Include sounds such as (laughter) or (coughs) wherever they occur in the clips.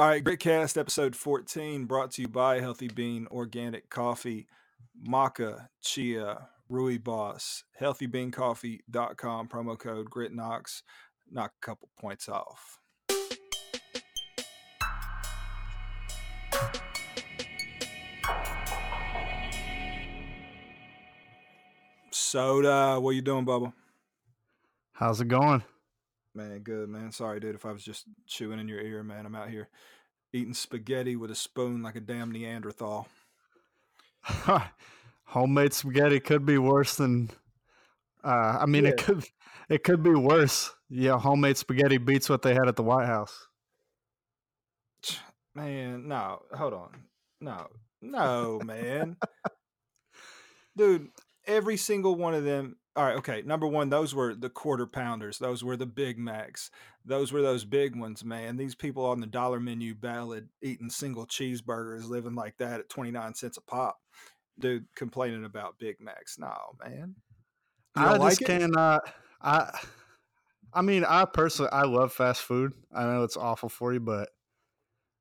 All right, Gritcast episode 14 brought to you by Healthy Bean Organic Coffee, Maca, Chia, Rooibos, healthybeancoffee.com, promo code GritKnox, knock a couple points off. Soda, what you doing, Bubba? How's it going? Man, good, man. Sorry, dude, if I was just chewing in your ear, man. I'm out here eating spaghetti with a spoon like a damn Neanderthal. (laughs) Homemade spaghetti could be worse than. Uh, I mean, Yeah. it could it could be worse. Yeah, homemade spaghetti beats what they had at the White House. (sniffs) Man, no, hold on. No, no, man. (laughs) Dude, every single one of them. All right, okay. Number one, those were the quarter pounders. Those were the Big Macs. Those were those big ones, man. These people on the dollar menu ballad eating single cheeseburgers, living like that at 29 cents a pop. Dude, complaining about Big Macs. No, man. I just like cannot. Uh, I. (sighs) I mean, I personally I love fast food. I know it's awful for you, but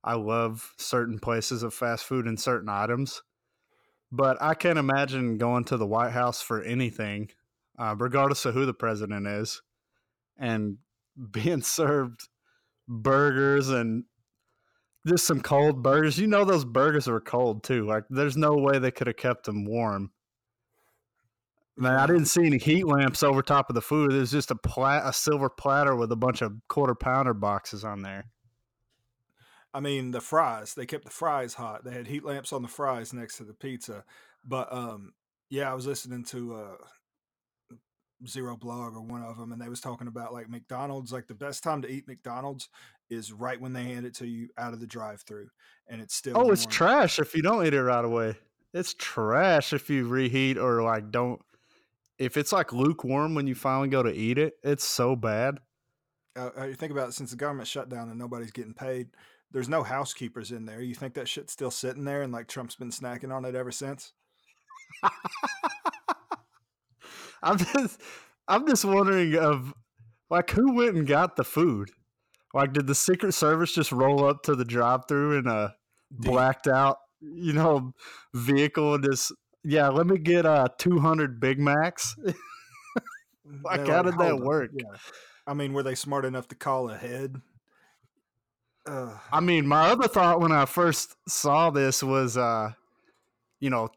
I love certain places of fast food and certain items. But I can't imagine going to the White House for anything, uh, regardless of who the president is, and (laughs) being served burgers and just some cold burgers. You know, those burgers were cold too. Like, there's no way they could have kept them warm. Man, I didn't see any heat lamps over top of the food. It was just a plat, a silver platter with a bunch of quarter pounder boxes on there. I mean, the fries, they kept the fries hot. They had heat lamps on the fries next to the pizza. But um yeah, I was listening to uh Zero Blog or one of them and they was talking about like McDonald's, like the best time to eat McDonald's is right when they hand it to you out of the drive-through and it's still Oh, it's warm. trash if you don't eat it right away. It's trash if you reheat or like don't. If it's like lukewarm when you finally go to eat it, it's so bad. Uh, uh, you think about it since the government shut down and nobody's getting paid, there's no housekeepers in there. You think that shit's still sitting there and like Trump's been snacking on it ever since? (laughs) I'm just, I'm just wondering of like who went and got the food. Like, did the Secret Service just roll up to the drive-through in a Deep. blacked out, you know, vehicle and just yeah, let me get uh 200 Big Macs. (laughs) Like, how did that work? Yeah. I mean, were they smart enough to call ahead? Uh, I mean, my other thought when I first saw this was, uh, you know,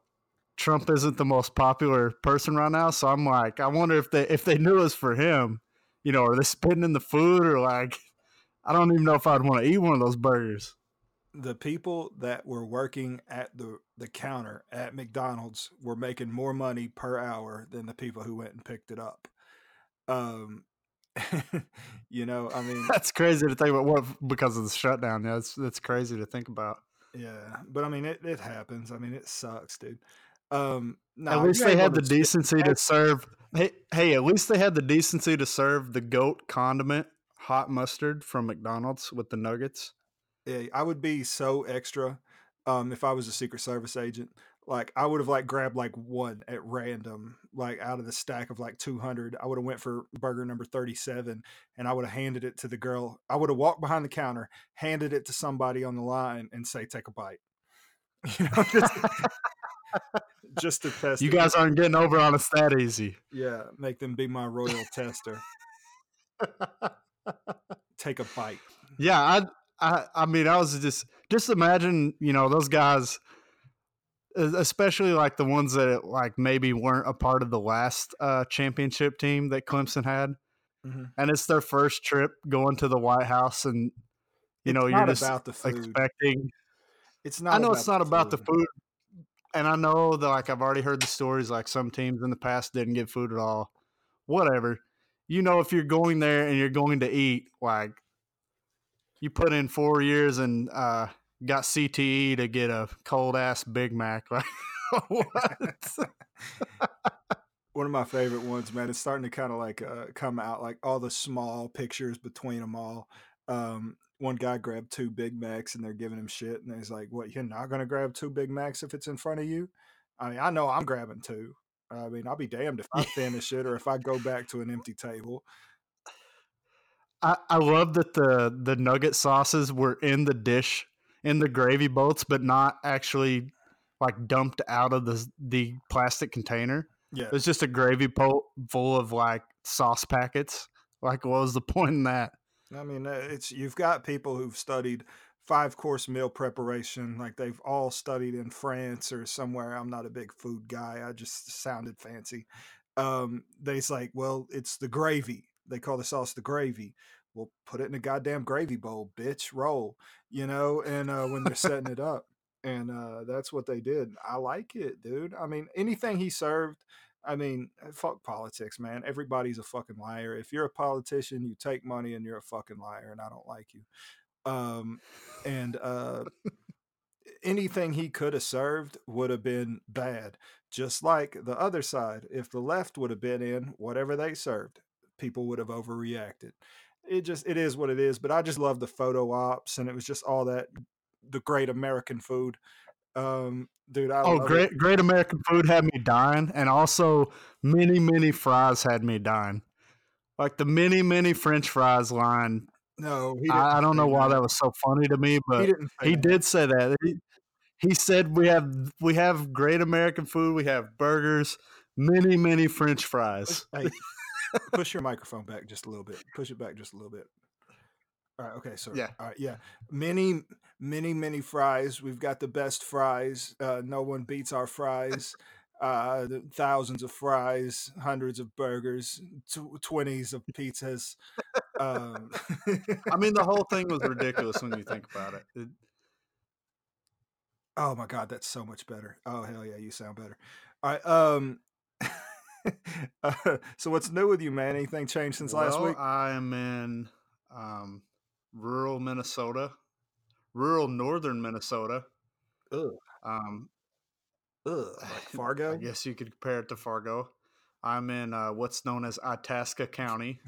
Trump isn't the most popular person right now, so I'm like, I wonder if they if they knew it was for him, you know, are they spitting in the food or like, I don't even know if I'd want to eat one of those burgers. the people that were working at the, the counter at McDonald's were making more money per hour than the people who went and picked it up. Um, (laughs) you know, I mean, That's crazy to think about. What because of the shutdown? Yeah, that's that's crazy to think about. yeah, but I mean, it, it happens. I mean, it sucks, dude. Um, no, at least they had the decency to serve. Hey, hey, at least they had the decency to serve the goat condiment hot mustard from McDonald's with the nuggets. Yeah, I would be so extra um if I was a secret service agent. Like I would have like grabbed like one at random, like out of the stack of like 200. I would have went for burger number 37 and I would have handed it to the girl. I would have walked behind the counter, handed it to somebody on the line and say take a bite. (laughs) You know, just, just to test You it. guys aren't getting over on us that easy. yeah, make them be my royal tester. Take a bite. Yeah, I, I, I mean, I was just just imagine, you know, those guys, especially like the ones that like maybe weren't a part of the last uh, championship team that Clemson had, Mhm. and it's their first trip going to the White House, and you It's know, you're not just about the food. expecting. It's not I know it's not about the food. And I know that like I've already heard the stories like some teams in the past didn't get food at all. Whatever, you know, if you're going there and you're going to eat, like you put in four years and uh, got CTE to get a cold ass Big Mac, (laughs) like what? (laughs) one of my favorite ones, man. It's starting to kind of like uh, come out, like all the small pictures between them all. Um, one guy grabbed two Big Macs and they're giving him shit, and he's like, "What? You're not gonna grab two Big Macs if it's in front of you?" I mean, I know I'm grabbing two. I mean, I'll be damned if I finish (laughs) it or if I go back to an empty table. I, I love that the the nugget sauces were in the dish in the gravy boats, but not actually like dumped out of the the plastic container. Yeah. It's just a gravy boat full of like sauce packets. Like, what was the point in that? I mean, uh, it's you've got people who've studied five course meal preparation, like they've all studied in France or somewhere. I'm not a big food guy. I just sounded fancy. Um, they's like, well, it's the gravy. They call the sauce the gravy. Well, put it in a goddamn gravy bowl, bitch. Roll, you know. And uh, when they're setting it up, and uh, that's what they did. I like it, dude. I mean, anything he served. I mean, uh, fuck politics, man. Everybody's a fucking liar. If you're a politician, you take money and you're a fucking liar, and I don't like you. Um, and uh, anything he could have served would have been bad. Just like the other side, if the left would have been in whatever they served, people would have overreacted. It just it is what it is. But I just love the photo ops, and it was just all that the great American food. Um, dude, I Oh, love it. great great American food had me dying, and also mini mini fries had me dying. Like the mini mini French fries line. No, he I, I don't know say why that. that was so funny to me, He but didn't he did say that. He, he said we have we have great American food. We have burgers, mini mini French fries. Hey, push your microphone back just a little bit. Push it back just a little bit. All right. Okay. Sorry. Yeah. All right. Yeah. Many, many, many fries. We've got the best fries. Uh, no one beats our fries. Uh, the thousands of fries, hundreds of burgers, twenties of pizzas. Um, (laughs) I mean, the whole thing was ridiculous when you think about it. It- oh my god, that's so much better. Oh hell yeah, you sound better. All right. Um. (laughs) uh, so what's new with you, man? Anything changed since last week? I am in um, rural Minnesota, rural northern Minnesota. Ugh. Um, Ugh. Like Fargo. I guess you could compare it to Fargo. I'm in uh, what's known as Itasca County,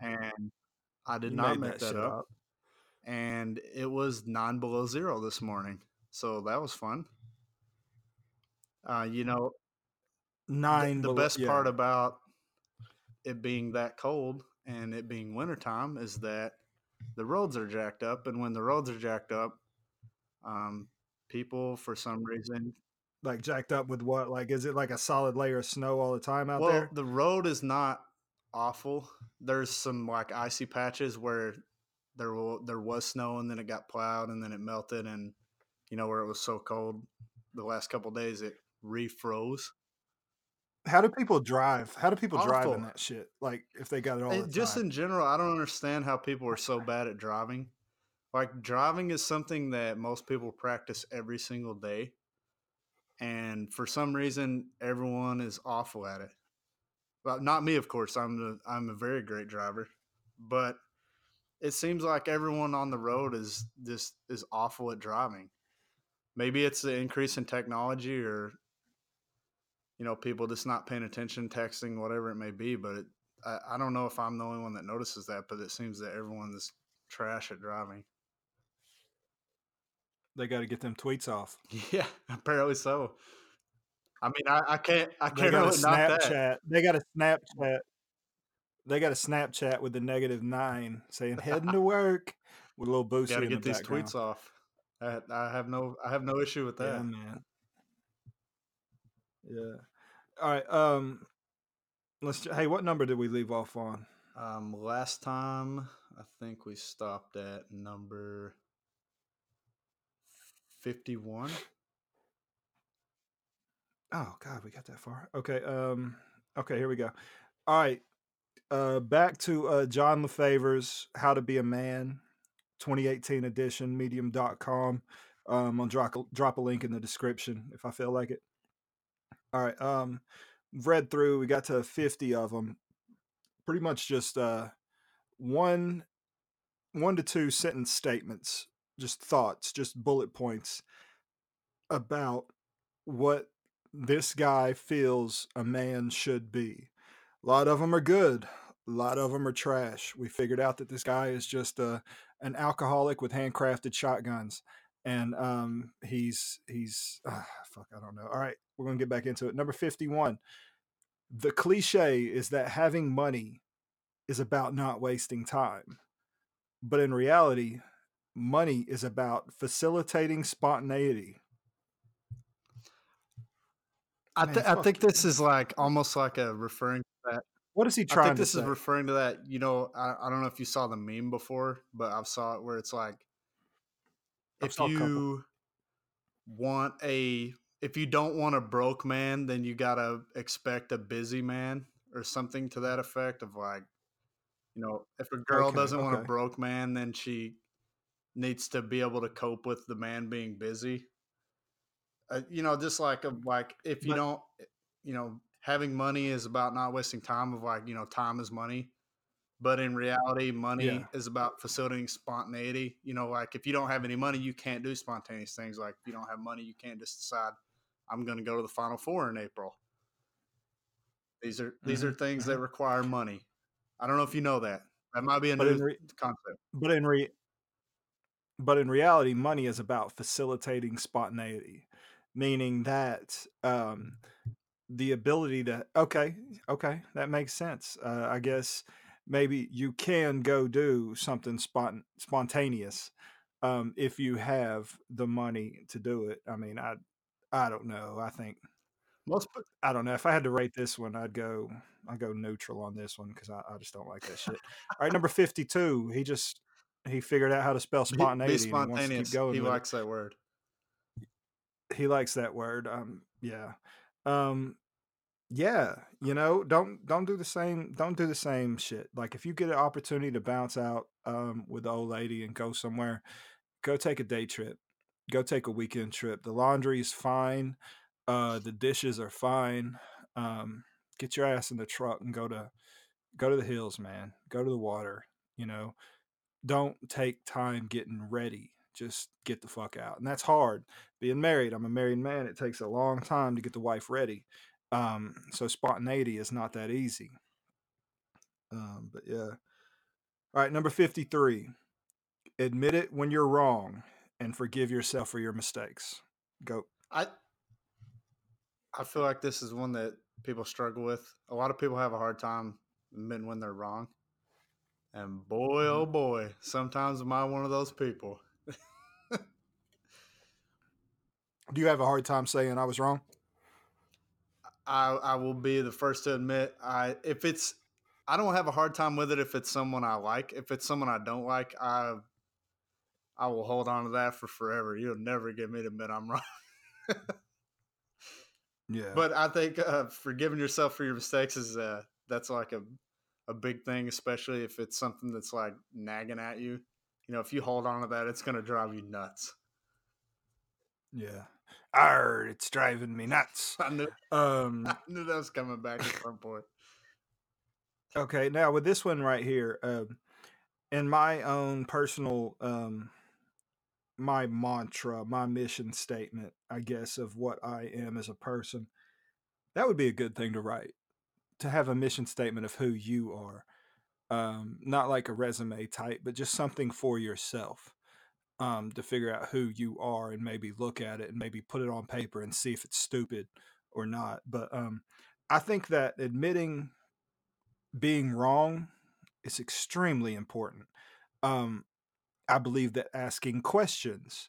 and I did You not make that that, up. up. And it was nine below zero this morning, so that was fun. Uh, you know, the, Nine. the below- best yeah. part about it being that cold and it being wintertime is that the roads are jacked up, and when the roads are jacked up, um, people for some reason like jacked up with what? Like, is it like a solid layer of snow all the time out there? well, there? the road is not awful. There's some like icy patches where there wa- there was snow and then it got plowed and then it melted and you know where it was so cold the last couple days it refroze. How do people drive? How do people drive in that shit? Like, if they got it all It- the just in general, I don't understand how people are so bad at driving. Like driving is something that most people practice every single day. And for some reason everyone is awful at it. Well, not me, of course. I'm the, I'm a very great driver, but it seems like everyone on the road is just is awful at driving. Maybe it's the increase in technology, or you know, people just not paying attention, texting, whatever it may be. But it, I, I don't know if I'm the only one that notices that, but it seems that everyone's trash at driving. they got to get them tweets off. (laughs) Yeah, apparently so. I mean, I, I can't I can't got a really. Snapchat. They got a Snapchat. They got a Snapchat with the negative nine saying heading to (laughs) work with a little boost. Got to get the these background. tweets off. I, I have no I have no issue with that. Yeah, man. Yeah. All right. Um. Let's. Hey, what number did we leave off on? Um, last time I think we stopped at number fifty-one. Oh God, we got that far. Okay. Um. Okay, here we go. All right. Uh, back to uh, John LeFavor's "How to Be a Man," 2018 edition, Medium.com. Um, I'll drop a, drop a link in the description if I feel like it. All right. Um, read through. We got to 50 of them. Pretty much just uh, one, one to two sentence statements, just thoughts, just bullet points about what this guy feels a man should be. A lot of them are good. A lot of them are trash. We figured out that this guy is just uh, an alcoholic with handcrafted shotguns, and um, he's he's (sighs) ah, fuck. I don't know. All right, we're gonna get back into it. Number fifty-one. The cliche is that having money is about not wasting time. But in reality, money is about facilitating spontaneity. I, Man, I think this is like almost like a referring to that. What is he I trying think to this say? is referring to that. You know, I, I don't know if you saw the meme before, but I've saw it where it's like, if a couple. you want a, if you don't want a broke man, then you gotta expect a busy man or something to that effect. Of like, you know, if a girl Okay, doesn't want a broke man, then she needs to be able to cope with the man being busy. Uh, you know, just like of like if you But- don't, you know, having money is about not wasting time. Of like, you know, time is money. But in reality, money Yeah. is about facilitating spontaneity. You know, like if you don't have any money, you can't do spontaneous things. Like if you don't have money, you can't just decide I'm going to go to the Final Four in April. These are these are Mhm, things that require money. I don't know if you know that. That might be a But new in re- concept. but in re but in reality money is about facilitating spontaneity meaning that um the ability to okay okay that makes sense uh, i guess maybe you can go do something spont- spontaneous um if you have the money to do it i mean i i don't know i think Most (sniffs) i don't know if i had to rate this one i'd go i'd go neutral on this one because I, I just don't like that shit all right number (laughs) 52 he just he figured out how to spell be, be spontaneity and he wants to spontaneous. He with it likes that word. he likes that word um yeah um yeah you know don't don't do the same don't do the same shit. Like if you get an opportunity to bounce out um with the old lady and go somewhere go take a day trip go take a weekend trip. The laundry is fine uh the dishes are fine um get your ass in the truck and go to go to the hills man. Go to the water you know. Don't take time getting ready. Just get the fuck out. And that's hard. Being married i'm a married man it takes a long time to get the wife ready um so spontaneity is not that easy um but yeah all right number 53 admit it when you're wrong and forgive yourself for your mistakes go I I feel like this is one that people struggle with. A lot of people have a hard time admitting when they're wrong. And boy, Mm-hmm. oh boy, sometimes am I one of those people. (laughs) do you have a hard time saying i was wrong I I will be the first to admit I if it's I don't have a hard time with it if it's someone I like. If it's someone I don't like, I I will hold on to that for forever. You'll never get me to admit I'm (laughs) wrong. yeah But I think uh, forgiving yourself for your mistakes is uh, that's like a a big thing, especially if it's something that's like nagging at you. You know, if you hold on to that, it's gonna drive you nuts. yeah Arr, it's driving me nuts I knew (laughs) um I knew that was coming back at some point. Okay, now with this one right here, um, in my own personal, um, my mantra, my mission statement, I guess, of what I am as a person, that would be a good thing to write. To have a mission statement of who you are, um, not like a resume type, but just something for yourself. Um, to figure out who you are and maybe look at it and maybe put it on paper and see if it's stupid or not. But um, I think that admitting being wrong is extremely important. Um, I believe that asking questions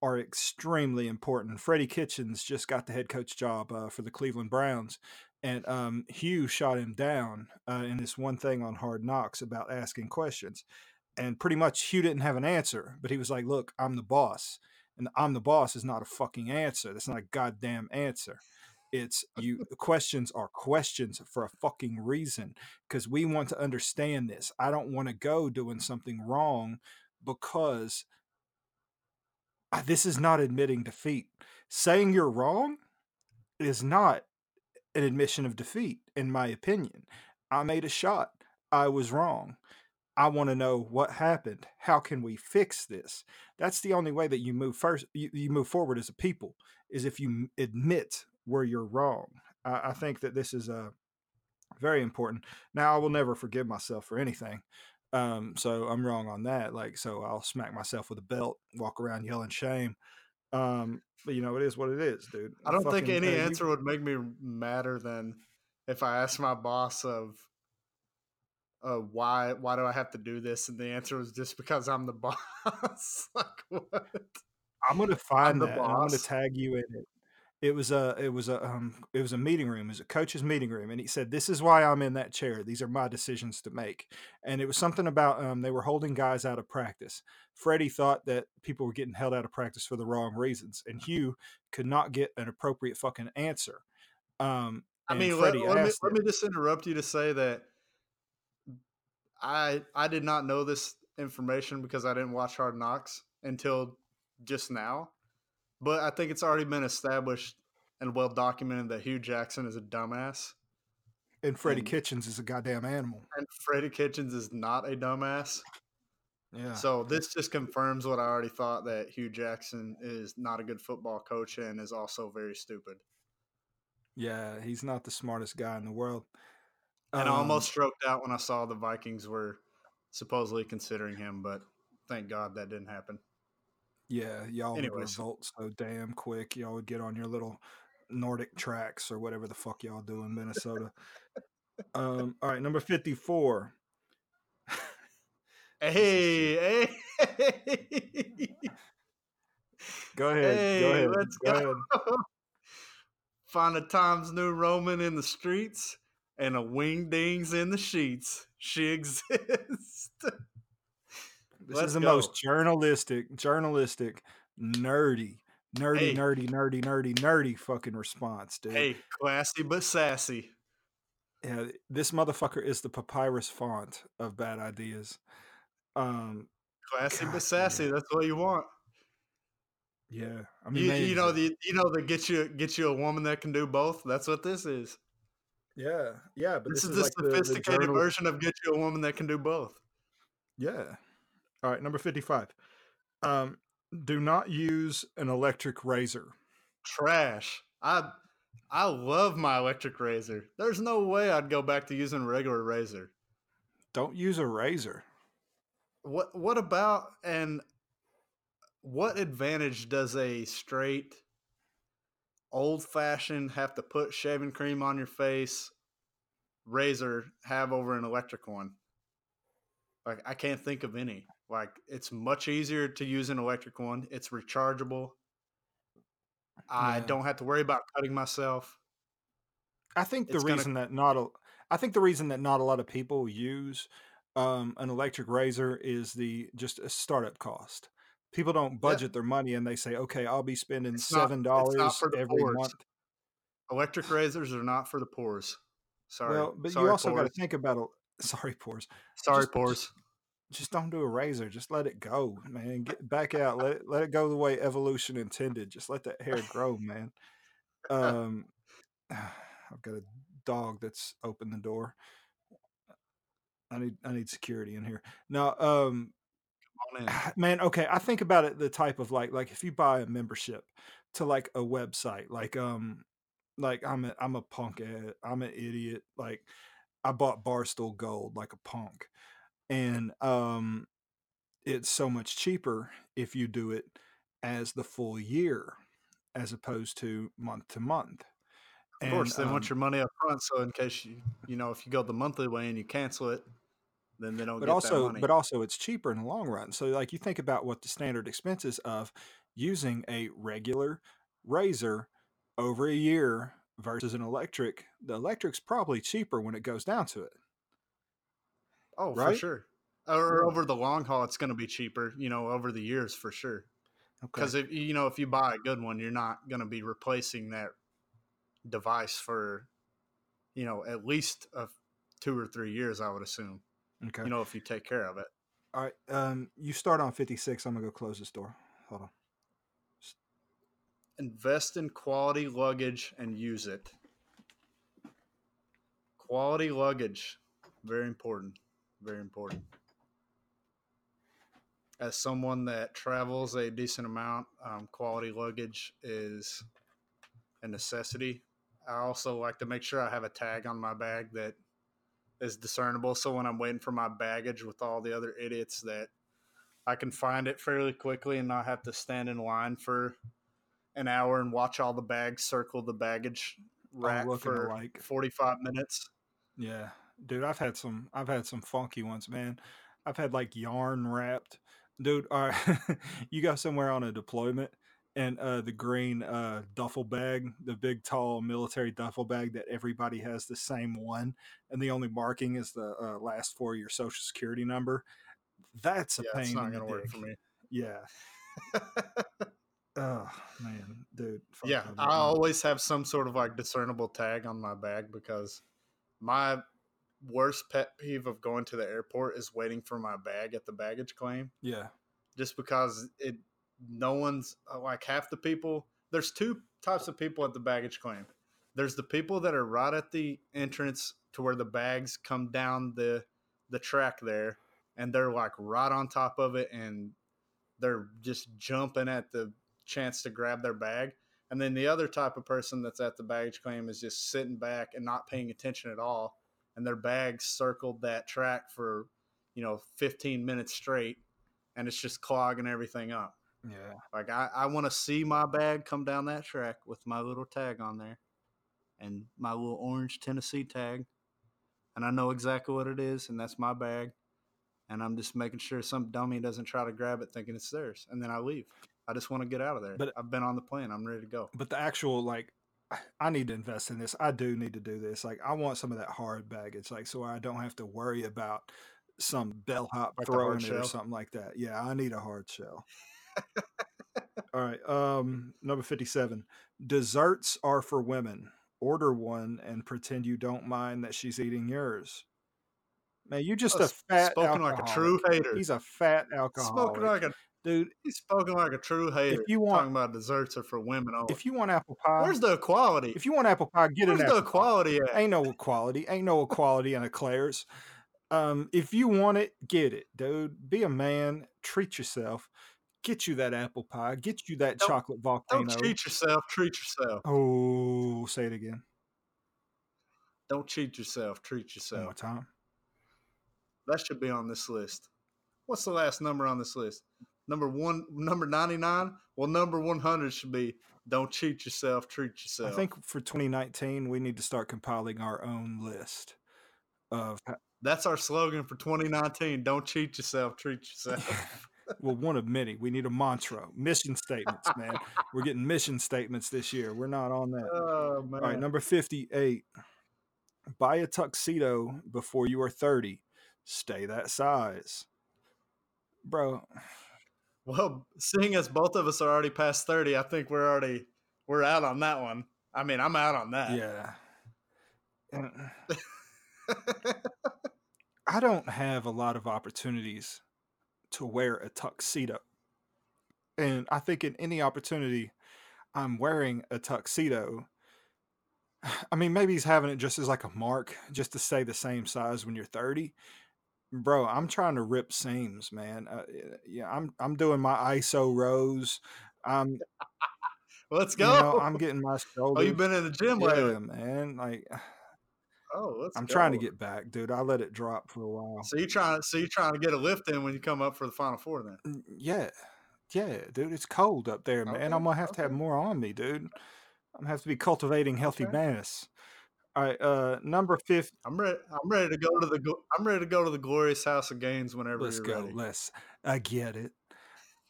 are extremely important. Freddie Kitchens just got the head coach job uh, for the Cleveland Browns, and um, Hue shot him down uh, in this one thing on Hard Knocks about asking questions. And pretty much Hue didn't have an answer, but he was like, Look, I'm the boss. And I'm the boss is not a fucking answer. That's not a goddamn answer. It's you (laughs) questions are questions for a fucking reason because we want to understand this. I don't want to go doing something wrong because uh, this is not admitting defeat. Saying you're wrong is not an admission of defeat, in my opinion. I made a shot. I was wrong. I want to know what happened. How can we fix this? That's the only way that you move first. You, you move forward as a people is if you admit where you're wrong. I, I think that this is uh, very important. Now, I will never forgive myself for anything. Um, so I'm wrong on that. Like, so I'll smack myself with a belt, walk around yelling shame. Um, but you know, it is what it is, dude. I don't think Fucking, any uh, you- answer would make me madder than if I asked my boss of uh, why why do I have to do this? And the answer was just because I'm the (laughs) boss. (laughs) like what? I'm gonna find the that. I'm gonna tag you in it. It was a it was a um it was a meeting room. It was a coach's meeting room, and he said, "This is why I'm in that chair. These are my decisions to make." And it was something about um they were holding guys out of practice. Freddie thought that people were getting held out of practice for the wrong reasons, and Hue could not get an appropriate fucking answer. Um, I mean, let, let me let me just interrupt you to say that I I did not know this information because I didn't watch Hard Knocks until just now. But I think it's already been established and well documented that Hue Jackson is a dumbass and Freddie and- Kitchens is a goddamn animal. and Freddie Kitchens is not a dumbass. Yeah. So this just confirms what I already thought that Hue Jackson is not a good football coach and is also very stupid. Yeah, he's not the smartest guy in the world. And I Um, almost stroked out when I saw the Vikings were supposedly considering him, but thank God that didn't happen. Yeah, y'all would Anyways. revolt so damn quick. Y'all would get on your little Nordic tracks or whatever the fuck y'all do in Minnesota. um, all right, number fifty-four. (laughs) Hey, hey, (laughs) Go ahead. Hey, go ahead. let's go go. ahead. (laughs) Find a Times New Roman in the streets and a Wingdings in the sheets. She exists. (laughs) This Let's is the go. most journalistic, journalistic, nerdy, nerdy, Hey. nerdy, nerdy, nerdy, nerdy fucking response, dude. hey, classy but sassy. Yeah, this motherfucker is the papyrus font of bad ideas. Um, Classy God, but sassy. yeah. That's what you want. yeah, I mean, You, you know the you know the get you get you a woman that can do both. That's what this is. Yeah, yeah, but This, this, is, the like the, the sophisticated journal- version of get you a woman that can do both. Yeah. All right, number 55. Um, do not use an electric razor. Trash. I I love my electric razor. There's no way I'd go back to using a regular razor. Don't use a razor. What what about and what advantage does a straight old fashioned have to put shaving cream on your face razor have over an electric one? Like I can't think of any. Like it's much easier to use an electric one. It's rechargeable. I Yeah. don't have to worry about cutting myself. I think the It's gonna- reason that not a I think the reason that not a lot of people use um, an electric razor is the just a startup cost. People don't budget their money and they say, okay, I'll be spending It's seven dollars every poors. month. Electric razors are not for the pores. Sorry. Well, but Sorry, you also got to think about a (laughs) sorry, pores. Sorry, just- pores. just don't do a razor. Just let it go, man. Get back out. Let it let it go the way evolution intended. Just let that hair grow, man. Um, (sighs) I've got a dog that's opened the door. I need I need security in here. Now, um, Come on in. Man, okay. I think about it the type of like like if you buy a membership to like a website, like um, like I'm a I'm a punk. Ad, I'm an idiot. Like I bought Barstool Gold like a punk, and um, it's so much cheaper if you do it as the full year as opposed to month to month. Of course, they um, want your money up front, so in case you you know if you go the monthly way and you cancel it, then they don't but get that also money. but also it's cheaper in the long run so like you think about what the standard expenses of using a regular razor over a year versus an electric the electric's probably cheaper when it goes down to it oh, for sure. Or Yeah. over the long haul, it's going to be cheaper. You know, over the years for sure. okay Because if you know if you buy a good one, you're not going to be replacing that device for you know at least a, two or three years. I would assume. Okay You know, if you take care of it. all right um you start on 56 i'm gonna go close this door hold on invest in quality luggage and use it. Quality luggage, very important, very important. As someone that travels a decent amount, um, quality luggage is a necessity. I also like to make sure I have a tag on my bag that is discernible. So when I'm waiting for my baggage with all the other idiots, that I can find it fairly quickly and not have to stand in line for an hour and watch all the bags circle the baggage rack for like 45 minutes. yeah dude. I've had some. I've had some funky ones, man. I've had like yarn wrapped, dude. All right, (laughs) you go somewhere on a deployment, and uh, the green uh, duffel bag, the big tall military duffel bag that everybody has the same one, and the only marking is the uh, last four of your social security number. That's a Yeah, pain. it's not gonna work for me. Yeah. (laughs) Oh man, dude. yeah, I always have some sort of like discernible tag on my bag because my worst pet peeve of going to the airport is waiting for my bag at the baggage claim. Yeah. just because it no one's uh, like half the people there's two types of people at the baggage claim there's the people that are right at the entrance to where the bags come down the the track there and they're like right on top of it and they're just jumping at the chance to grab their bag and then the other type of person that's at the baggage claim is just sitting back and not paying attention at all and their bags circled that track for you know 15 minutes straight and it's just clogging everything up. Yeah. Like I, I want to see my bag come down that track with my little tag on there and my little orange Tennessee tag. And I know exactly what it is, and that's my bag. And I'm just making sure some dummy doesn't try to grab it thinking it's theirs. And then I leave. I just want to get out of there. But- I've been on the plane. I'm ready to go. But the actual like (sighs) I need to invest in this. I do need to do this. Like I want some of that hard baggage, like so I don't have to worry about some bellhop Like throwing it or something like that. Yeah, I need a hard shell. (laughs) All right. Um number 57. Desserts are for women. Order one and pretend you don't mind that she's eating yours. Man, you just Oh, a fat spoken like a true hater. He's a fat alcoholic. Spoken like a Dude, he's spoken like a true hater. If you want- talking about desserts are for women only. if you want apple pie, Where's the equality? if you want apple pie, get Where's an the equality at? ain't no equality. Ain't no equality in Eclairs. Um, if you want it, get it, dude. Be a man. Treat yourself. Get you that apple pie. Get you that Don't- chocolate volcano. Don't cheat yourself. Treat yourself. Oh, say it again. Don't cheat yourself. Treat yourself. One more time. That should be on this list. What's the last number on this list? Number one, number ninety nine. Well, number one hundred should be don't cheat yourself. Treat yourself. I think for 2019, we need to start compiling our own list of that's our slogan for 2019. Don't cheat yourself. Treat yourself. (laughs) well, one of many. We need a mantra, mission statements, man. We're getting mission statements this year. We're not on that. oh man. All right, number 58. Buy a tuxedo before you are 30. Stay that size. Bro, well, seeing as both of us are already past thirty, I think we're already we're out on that one. I mean, I'm out on that. yeah. (laughs) I don't have a lot of opportunities to wear a tuxedo. And I think in any opportunity I'm wearing a tuxedo, (sighs) I mean, maybe he's having it just as like a mark, just to stay the same size when you're 30. Bro, I'm trying to rip seams, man. Uh, yeah, I'm I'm doing my ISO rows. I'm (laughs) Let's you go. know, I'm getting my shoulders. oh, you've been in the gym lately. yeah, man. Like Oh, let's I'm trying to get back, dude. I let it drop for a while. So you trying? So you trying to get a lift in when you come up for the final four? Then Yeah, yeah, dude. It's cold up there, man. I'm gonna have to have more on me, dude. I'm gonna have to be cultivating healthy Okay. mass. All right, uh, number fifth. I'm ready. I'm ready to go to the. I'm ready to go to the glorious house of gains whenever Let's you're go. ready. Let's. I get it.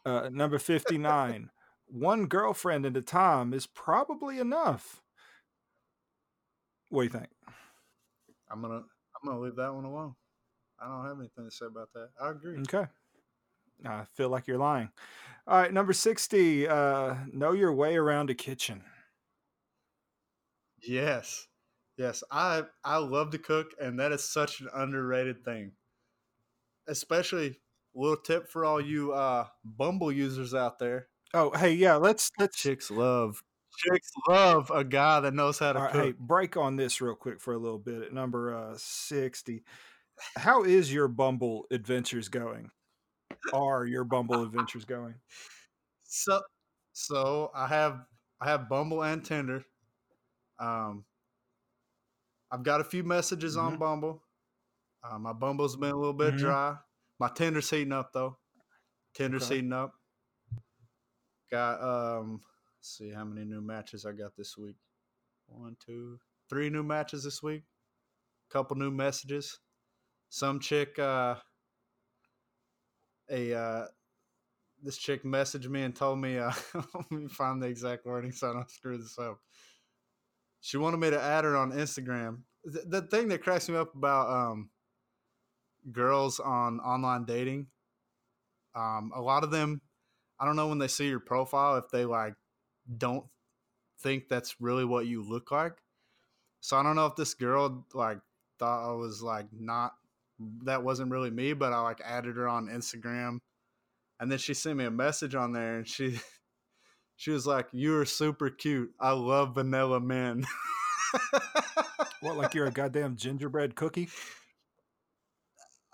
Uh, number fifty-nine. One girlfriend at a time is probably enough. What do you think? I'm gonna. I'm gonna leave that one alone. I don't have anything to say about that. I agree. Okay. I feel like you're lying. All right, number 60. Uh, know your way around a kitchen. Yes, yes. I I love to cook, and that is such an underrated thing. Especially little tip for all you uh Bumble users out there. Oh, hey, yeah, let's let's Chicks love. Chicks love a guy that knows how to right, cook. hey, break on this real quick for a little bit at number uh, 60. How is your Bumble adventures going? Are your Bumble adventures going? So, so I have I have Bumble and Tinder. Um, I've got a few messages on Mhm. Bumble. Uh, my Bumble's been a little bit Mhm. dry. My Tinder's heating up though. Tinder's Okay. heating up. Got um, let's see how many new matches I got this week. One, two, three new matches this week. A couple new messages. Some chick, uh, a uh, this chick messaged me and told me, uh, (laughs) let me find the exact wording so I don't screw this up. She wanted me to add her on Instagram. The, the thing that cracks me up about um, girls on online dating, um, a lot of them, I don't know when they see your profile if they like don't think that's really what you look like. So I don't know if this girl like thought I was like not that wasn't really me, but I like added her on Instagram. And then she sent me a message on there and she (laughs) she was like you are super cute. I love vanilla men. (laughs) What like you're a goddamn gingerbread cookie?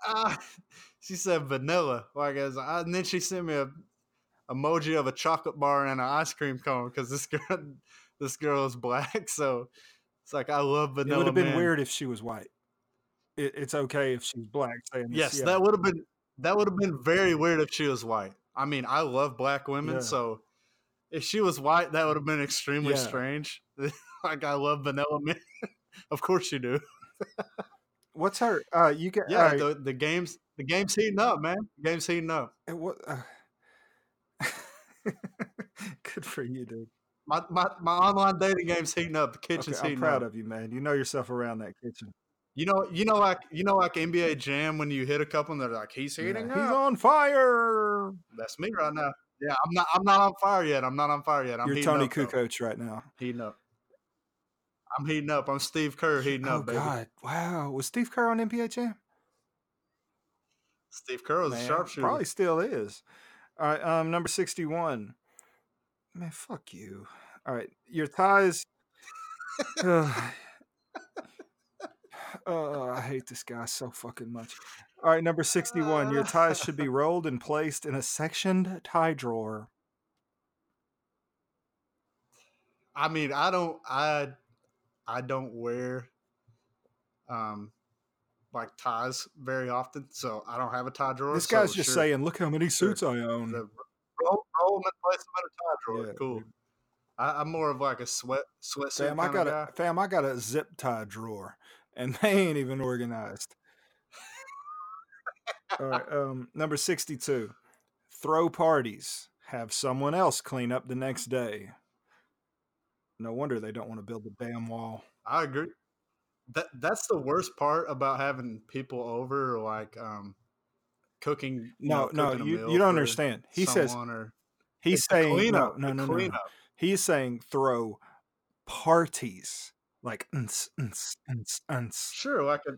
Uh, (laughs) she said vanilla. Like as and then she sent me a emoji of a chocolate bar and an ice cream cone because this (laughs) girl this girl is black (laughs) so it's like i love vanilla it would have been men. weird if she was white it, it's okay if she's black saying this, yes yeah. that would have been that would have been very weird if she was white. I mean, I love black women, Yeah. so if she was white, that would have been extremely Yeah. strange. (laughs) like I love vanilla men. of course you do. what's her uh you get Yeah, the, the game's the game's heating up, man. The game's heating up. what uh, (laughs) good for you dude My, my my online dating game's heating up. The kitchen's okay, i'm heating proud up. of you man you know yourself around that kitchen You know, you know, like you know, like NBA Jam when you hit a couple and they're like, he's Yeah, heating he's on fire That's me right now. Yeah, I'm not. I'm not on fire yet. I'm not on fire yet. I'm you're tony up, though. right now Heating up. I'm heating up. I'm Steve Kerr heating oh up, baby. god wow was steve kerr on nba jam Steve Kerr was a sharpshooter. Probably still is. All right, um, number sixty-one. Man, fuck you. All right, your ties. Ugh. oh, I hate this guy so fucking much. All right, number sixty-one. Your ties should be (laughs) rolled and placed in a sectioned tie drawer. I mean, I don't. I I don't wear um like ties very often, so I don't have a tie drawer. This guy's so just sure, saying, "Look how many Sure. suits I own." the, roll, roll them and place them in a tie drawer. Yeah, cool. I, I'm more of like a sweat sweatsuit Fam, I got of a guy. fam. I got a zip tie drawer, and they ain't even organized. All right, (laughs) um, number sixty-two. Throw parties. Have someone else clean up the next day. No wonder they don't want to build the damn wall. I agree. That that's the worst part about having people over, like um cooking. you No, know, no, cooking you, you don't understand. He says or he's saying no, cleanup, no, no, no. cleanup. He's saying throw parties like uns. Sure, like a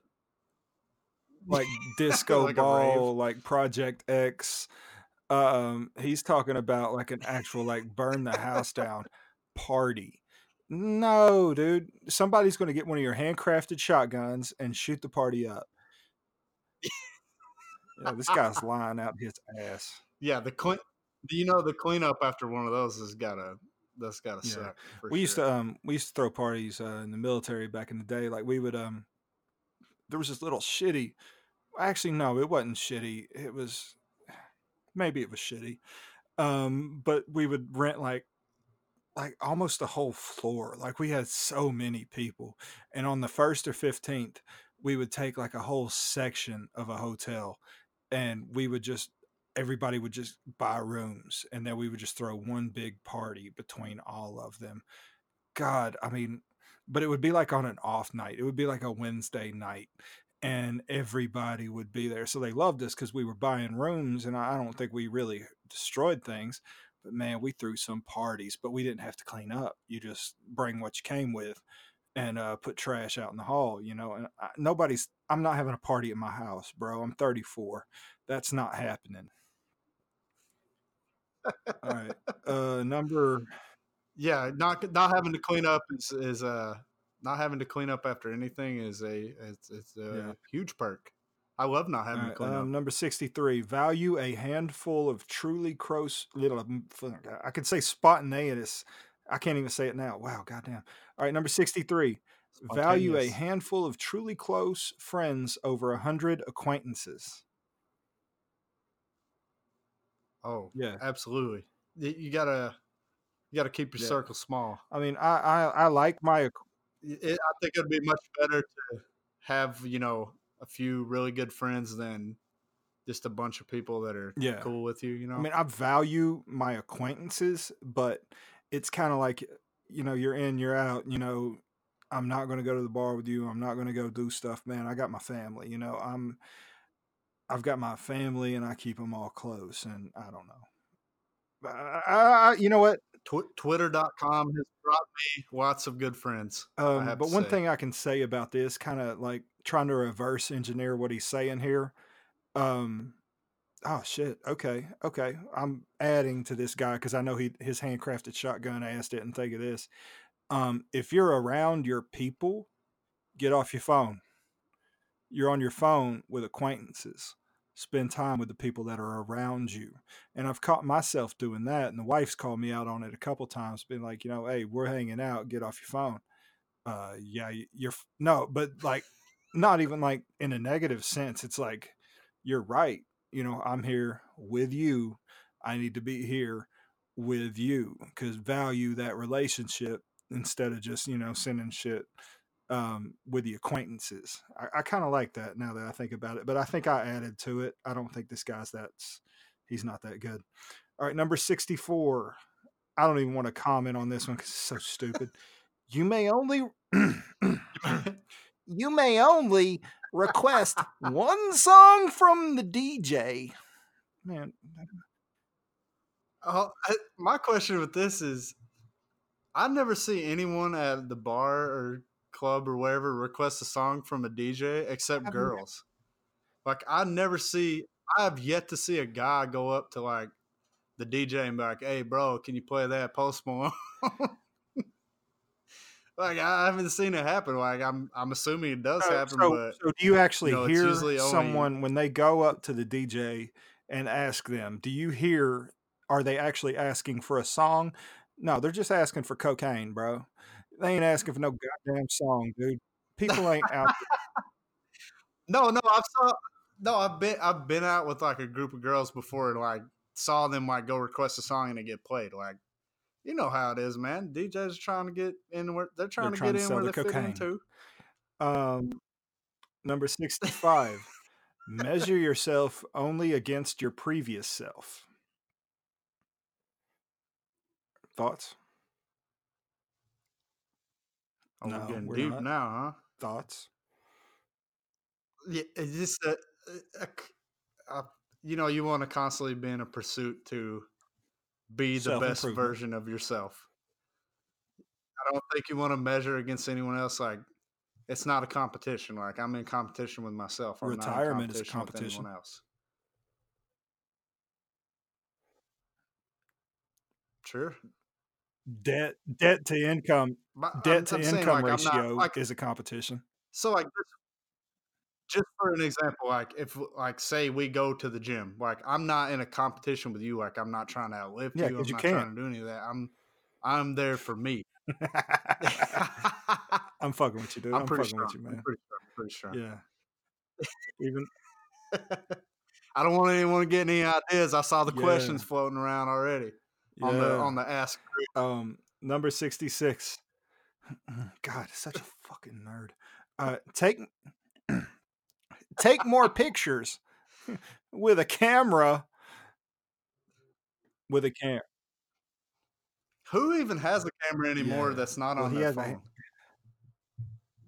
like (laughs) disco Like ball, like Project X. Um, he's talking about like an actual like burn the house down party. No, dude. Somebody's going to get one of your handcrafted shotguns and shoot the party up. Yeah, this guy's (laughs) lying out his ass. Yeah, the clean. You know, the cleanup after one of those has gotta. That's gotta Yeah. suck. We used to um we used to throw parties uh, in the military back in the day. Like we would um there was this little shitty actually no, it wasn't shitty. It was (sighs) maybe it was shitty. Um but we would rent like like almost the whole floor. Like we had so many people. And on the first or 15th, we would take like a whole section of a hotel and we would just everybody would just buy rooms and then we would just throw one big party between all of them. God, I mean, but it would be like on an off night. It would be like a Wednesday night and everybody would be there. So they loved us because we were buying rooms and I I don't think we really destroyed things. But man, we threw some parties, but we didn't have to clean up. You just bring what you came with and uh, put trash out in the hall, you know. And I, nobody's, I'm not having a party at my house, bro. I'm 34. That's not happening. All right. Uh, number, yeah, not not having to clean up is is uh not having to clean up after anything is a it's it's a Yeah. huge perk. I love not having all to right, clean um, up. number 63. Value a handful of truly close, little, I could say spontaneous. I can't even say it now. Wow, goddamn. All right. Number 63. Value a handful of truly close friends over a hundred acquaintances. Oh, Yeah. absolutely. You gotta you gotta keep your Yeah. circle small. I mean, I I, I like my. It, I think it'd be much better to have you know a few really good friends than just a bunch of people that are Yeah. cool with you. You know, I mean, I value my acquaintances, but it's kind of like, you know, you're in, you're out, you know, I'm not going to go to the bar with you. I'm not going to go do stuff, man. I got my family, you know, I'm, I've got my family and I keep them all close and I don't know. But I, I, you know what? Tw- Twitter.com has brought me lots of good friends. Um, but one say. thing I can say about this, kind of like trying to reverse engineer what he's saying here. Um, oh shit. Okay, okay. I'm adding to this guy because I know he his handcrafted shotgun ass didn't think of this. Um, if you're around your people, get off your phone. You're on your phone with acquaintances. Spend time with the people that are around you. And I've caught myself doing that. And the wife's called me out on it a couple times, been like, you know, hey, we're hanging out, get off your phone. Uh yeah, you're no, but like not even like in a negative sense. It's like you're right. You know, I'm here with you. I need to be here with you because value that relationship instead of just, you know, sending shit um, with the acquaintances. I, I kind of like that now that I think about it, but I think I added to it. I don't think this guy's that's he's not that good. All right, number 64. I don't even want to comment on this one because it's so stupid. You may only (coughs) you may only request one song from the DJ. Man, Oh, I, my question with this is, I never see anyone at the bar or club or wherever request a song from a DJ except I've girls. Like I never see. I have yet to see a guy go up to like the DJ and be like, "Hey, bro, can you play that Post Malone?" (laughs) like I haven't seen it happen. Like I'm, I'm assuming it does happen, so, but so do you actually know, hear only- someone when they go up to the DJ and ask them, do you hear are they actually asking for a song? No, they're just asking for cocaine, bro. They ain't asking for no goddamn song, dude. People ain't (laughs) out No, no, I've saw no, I've been I've been out with like a group of girls before and like saw them like go request a song and it get played. Like, you know how it is, man. DJs are trying to get in where they're trying to trying get to in where the they fit cocaine. into. Um, number 65. Measure yourself only against your previous self. Thoughts? Oh, No, we're getting we're deep not. now, Thoughts? huh? Yeah, it's just a, a- a- you know, you want to constantly be in a pursuit to be the best version of yourself. I don't think you want to measure against anyone else. Like, it's not a competition. Like, I'm in competition with myself. I'm Retirement not is a competition with else. Sure. Debt debt to income But I'm- debt to I'm saying, income like, I'm not- ratio like, is a competition. So like just, for an example, like if like say we go to the gym, like I'm not in a competition with you. Like I'm not trying to outlive Yeah, you. I'm you not can't. trying to do any of that. I'm I'm there for me. (laughs) I'm fucking with you, dude. I'm, I'm pretty fucking strong. with you, I'm man. pretty strong. I'm pretty strong. Yeah. (laughs) Even I don't want anyone to get any ideas. I saw the Yeah. questions floating around already on the on the ask. um number 66. (clears throat) God, such a fucking nerd. Uh take (clears throat) take more pictures (laughs) with a camera with a camera. Who even has a camera anymore Yeah. that's not on he their has a- phone?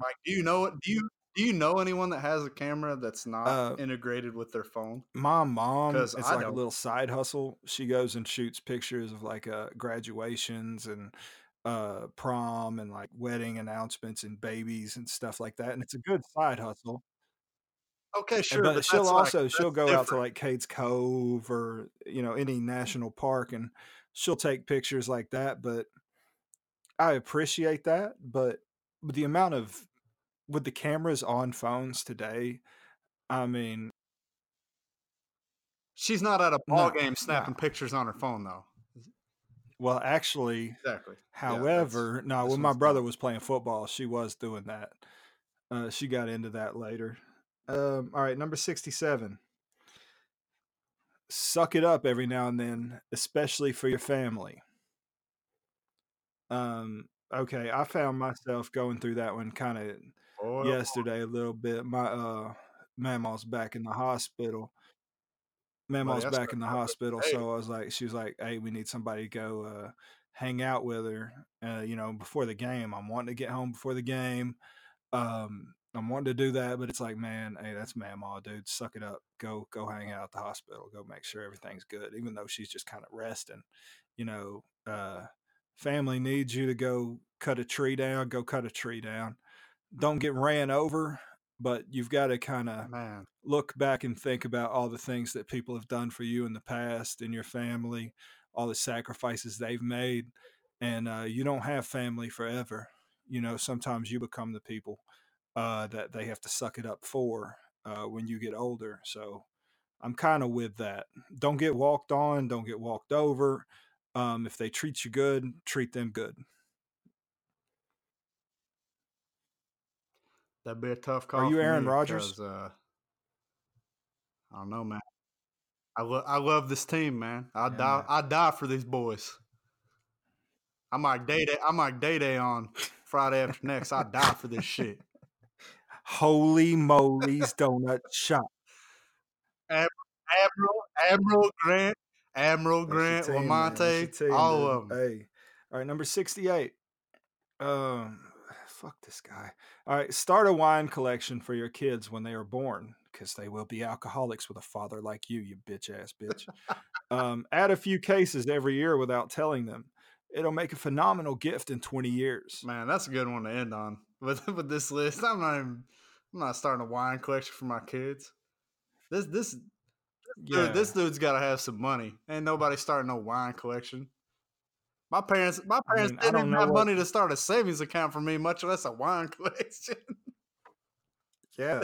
Like, do you know it? Do you do you know anyone that has a camera that's not Uh, integrated with their phone? my mom, it's I like a don't. little side hustle she goes and shoots pictures of like uh graduations and uh prom and like wedding announcements and babies and stuff like that and it's a good side hustle Okay, sure, but, but, she'll that's like- also she'll go out to like Cades Cove or you know any national park and she'll take pictures like that but I appreciate that but the amount of with the cameras on phones today I mean She's not at a ball No, game snapping no. pictures on her phone, though. well actually Exactly. However, no, this when my brother not. was playing football, she was doing that. Uh, she got into that later. Um, all right, number 67. Suck it up every now and then, especially for your family. Um, okay, I found myself going through that one kind of Boy, oh, yesterday a little bit. My uh mama's back in the hospital. Mama's that's back in the hospital, Hey. so I was like, she was like, "Hey, we need somebody to go uh, hang out with her." Uh, you know, before the game. I'm wanting to get home before the game. Um, I'm wanting to do that, but it's like, man, hey, that's mama, dude. Suck it up. Go, go hang out at the hospital. Go make sure everything's good, even though she's just kind of resting. You know, uh, family needs you to go cut a tree down. Go cut a tree down. Don't get ran over, but you've got to kind of look back and think about all the things that people have done for you in the past and your family, all the sacrifices they've made. And uh, you don't have family forever. You know, sometimes you become the people uh, that they have to suck it up for uh, when you get older. So I'm kind of with that. Don't get walked on, don't get walked over. Um, if they treat you good, treat them good. That'd be a tough call. Are you Aaron Rodgers? Uh, I don't know, man. I lo- I love this team, man. I Yeah, die man. I die for these boys. I'm like day day. I'm like day day on Friday after next. I die for this shit. (laughs) Holy moly's donut shop. Admiral, Admiral Grant, Admiral Grant, team, man. That's your Lamonte, team, all dude. of them. Hey, all right, number sixty-eight. Um, fuck this guy. All right, start a wine collection for your kids when they are born, because they will be alcoholics with a father like you, you bitch ass bitch. um, add a few cases every year without telling them. It'll make a phenomenal gift in twenty years. Man, that's a good one to end on. (laughs) With with this list, I'm not even. I'm not starting a wine collection for my kids. This this Yeah, dude, this dude's got to have some money. Ain't nobody starting no wine collection. My parents, my I parents mean, didn't have money to start a savings account for me, much less a wine (laughs) collection. yeah.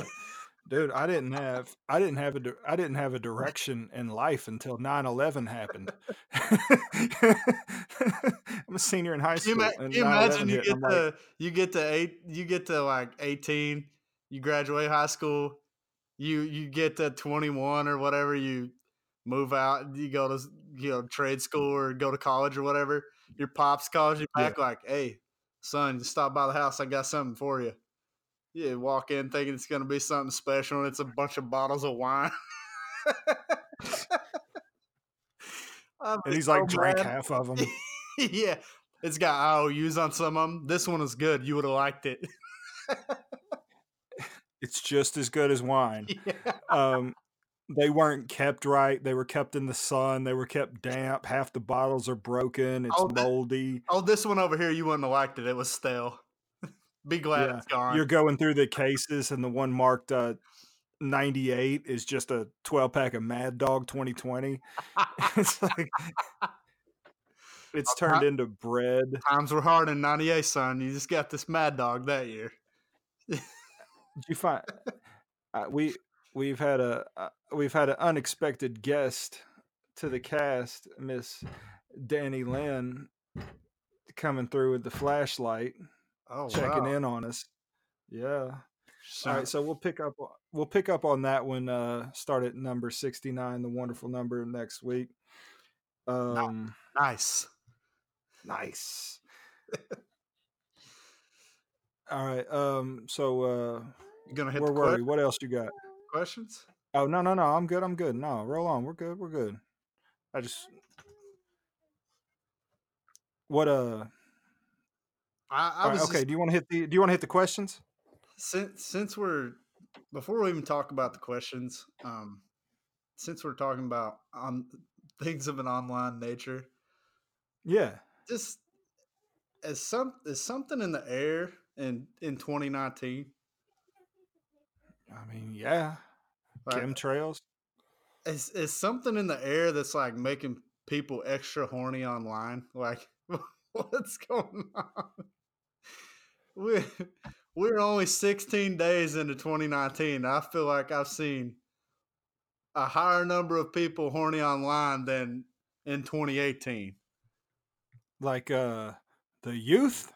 Dude, I didn't have I didn't have a I didn't have a direction in life until 9/11 happened. (laughs) I'm a senior in high Can you, school ma- can you imagine you hit, get I'm to like, you get to eight you get to like eighteen, you graduate high school, you you get to twenty one or whatever, you move out, you go to you know trade school or go to college or whatever. Your pops calls you Yeah. back like, "Hey, son, just stop by the house. I got something for you." You walk in thinking it's gonna be something special, and it's a bunch of bottles of wine. (laughs) And he's so like drank mad. half of them. (laughs) yeah, it's got IOUs on some of them. This one is good. You would have liked it. It's just as good as (laughs) wine. yeah. Um, they weren't kept right. They were kept in the sun. They were kept damp. Half the bottles are broken. It's Oh, moldy. Oh, this one over here, you wouldn't have liked it. It was stale. (laughs) Be glad Yeah, it's gone. You're going through the cases, and the one marked uh, 98 is just a 12 pack of Mad Dog 2020. (laughs) it's like it's turned into bread. Times were hard in '98, son. You just got this Mad Dog that year. Did you find uh, we we've had a uh, we've had an unexpected guest to the cast, Miss Danny Lynn, coming through with the flashlight, Oh, checking wow. in on us. Yeah. So- All right, so we'll pick up we'll pick up on that one. Uh, start at number sixty nine, the wonderful number next week. Um, nice. nice. All right. Um. So, uh, You gonna hit where were we? What else you got? Questions? Oh no, no, no. I'm good. I'm good. No, roll on. We're good. We're good. I just what uh. I, I all right, was okay. just- Do you want to hit the Do you want to hit the questions? since since we're before we even talk about the questions, um, since we're talking about on things of an online nature, Yeah. just as some is something in the air in in 2019. I mean, yeah. Like, Chemtrails. is is something in the air that's like making people extra horny online? Like, (laughs) what's going on? We we're only 16 days into 2019. I feel like I've seen a higher number of people horny online than in 2018. Like uh, the youth.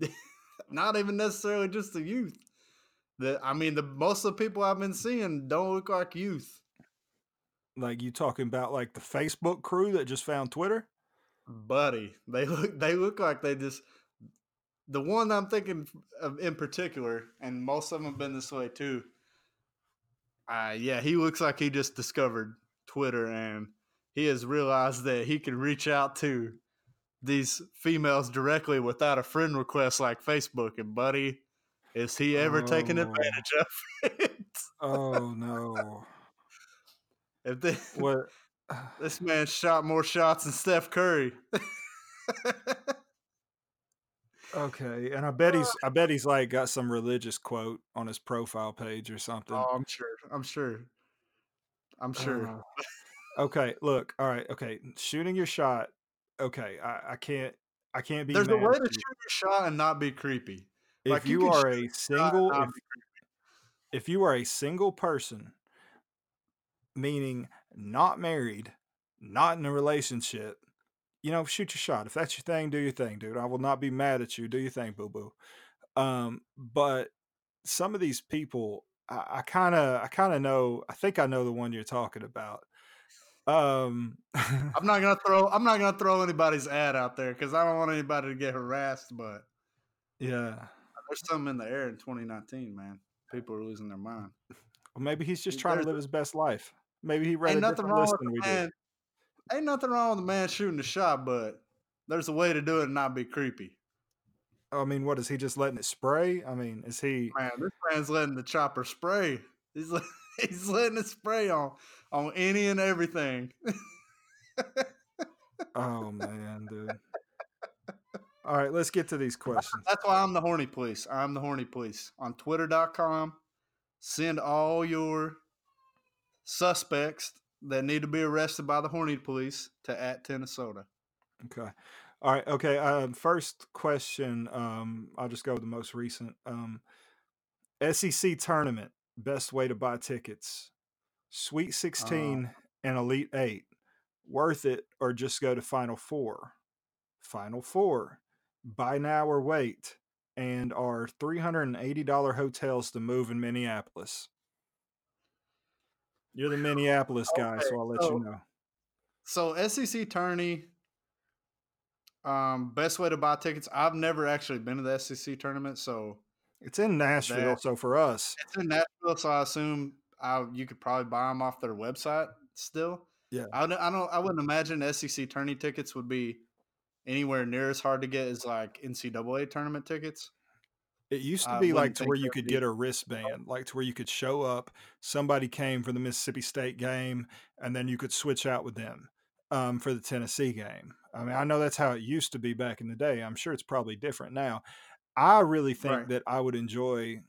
(laughs) Not even necessarily just the youth. The I mean, the most of the people I've been seeing don't look like youth. Like you talking about like the Facebook crew that just found Twitter? buddy. They (laughs) look they look like they just the one I'm thinking of in particular, and most of them have been this way too. Uh, yeah, he looks like he just discovered Twitter and he has realized that he can reach out to these females directly without a friend request like Facebook. And buddy, is he ever oh. taking advantage of it? oh no! (laughs) If they, what (sighs) this man shot more shots than Steph Curry. (laughs) okay, and I bet he's I bet he's like got some religious quote on his profile page or something. Oh, I'm sure. I'm sure. I'm sure. Uh, (laughs) okay, look. All right. Okay, shooting your shot. Okay, I, I can't. I can't be. There's a way to shoot your shot and not be creepy. If like you, you are a single, if, if you are a single person, meaning not married, not in a relationship, you know, shoot your shot. If that's your thing, do your thing, dude. I will not be mad at you. Do your thing, boo boo. Um, but some of these people, I kind of, I kind of know. I think I know the one you're talking about. Um, (laughs) I'm not gonna throw, I'm not gonna throw anybody's ad out there because I don't want anybody to get harassed. But yeah, there's something in the air in 2019, man. People are losing their mind. Well, maybe he's just trying there's, to live his best life. Maybe he read ain't nothing wrong with the man. Did. Ain't nothing wrong with the man shooting the shot, but there's a way to do it and not be creepy. I mean, what is he just letting it spray? I mean, is he? Man, this man's letting the chopper spray. He's (laughs) he's letting it spray on on any and everything. (laughs) oh man, dude. All right, let's get to these questions. That's why I'm the horny police. I'm the horny police on twitter.com. Send all your suspects that need to be arrested by the horny police to at Tennesota. Okay. All right. Okay. Um, first question. Um, I'll just go with the most recent. Um, SEC tournament. Best way to buy tickets. Sweet 16 uh, and Elite Eight. Worth it or just go to Final Four? Final Four buy now or wait, and are $380 hotels to move in Minneapolis. You're the Minneapolis guy, okay, so I'll let so, you know. So SEC tourney, um, best way to buy tickets. I've never actually been to the SEC tournament, so it's in Nashville. That, so for us, it's in Nashville. So I assume I, you could probably buy them off their website still. Yeah, I, I don't. I wouldn't imagine SEC tourney tickets would be anywhere near as hard to get as like NCAA tournament tickets. It used to be like to where you could get a wristband, like to where you could show up. Somebody came for the Mississippi State game, and then you could switch out with them um, for the Tennessee game. I mean, I know that's how it used to be back in the day. I'm sure it's probably different now. I really think right. that I would enjoy,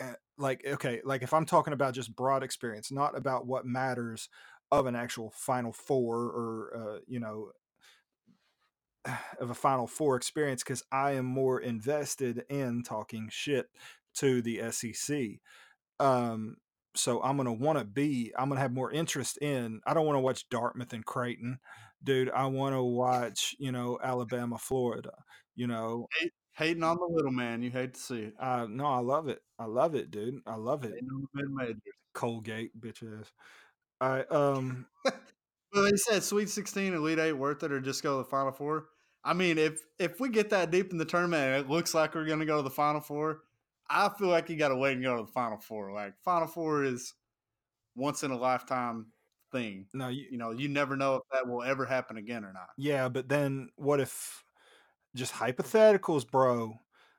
eh, like, okay, like if I'm talking about just broad experience, not about what matters of an actual Final Four or uh, you know (sighs) of a Final Four experience because I am more invested in talking shit to the SEC. Um, so I'm gonna want to be. I'm gonna have more interest in. I don't want to watch Dartmouth and Creighton, dude. I want to watch, you know, Alabama, Florida. You know, Hate, hating on the little man. You hate to see it. Uh, no, I love it. I love it, dude. I love it. Colgate, bitch ass. I um. (laughs) well, they said Sweet Sixteen, Elite Eight, worth it, or just go to the Final Four. I mean, if if we get that deep in the tournament and it looks like we're going to go to the Final Four, I feel like you got to wait and go to the Final Four. Like Final Four is once in a lifetime thing. No, you, you know, you never know if that will ever happen again or not. Yeah, but then what if just hypotheticals, bro?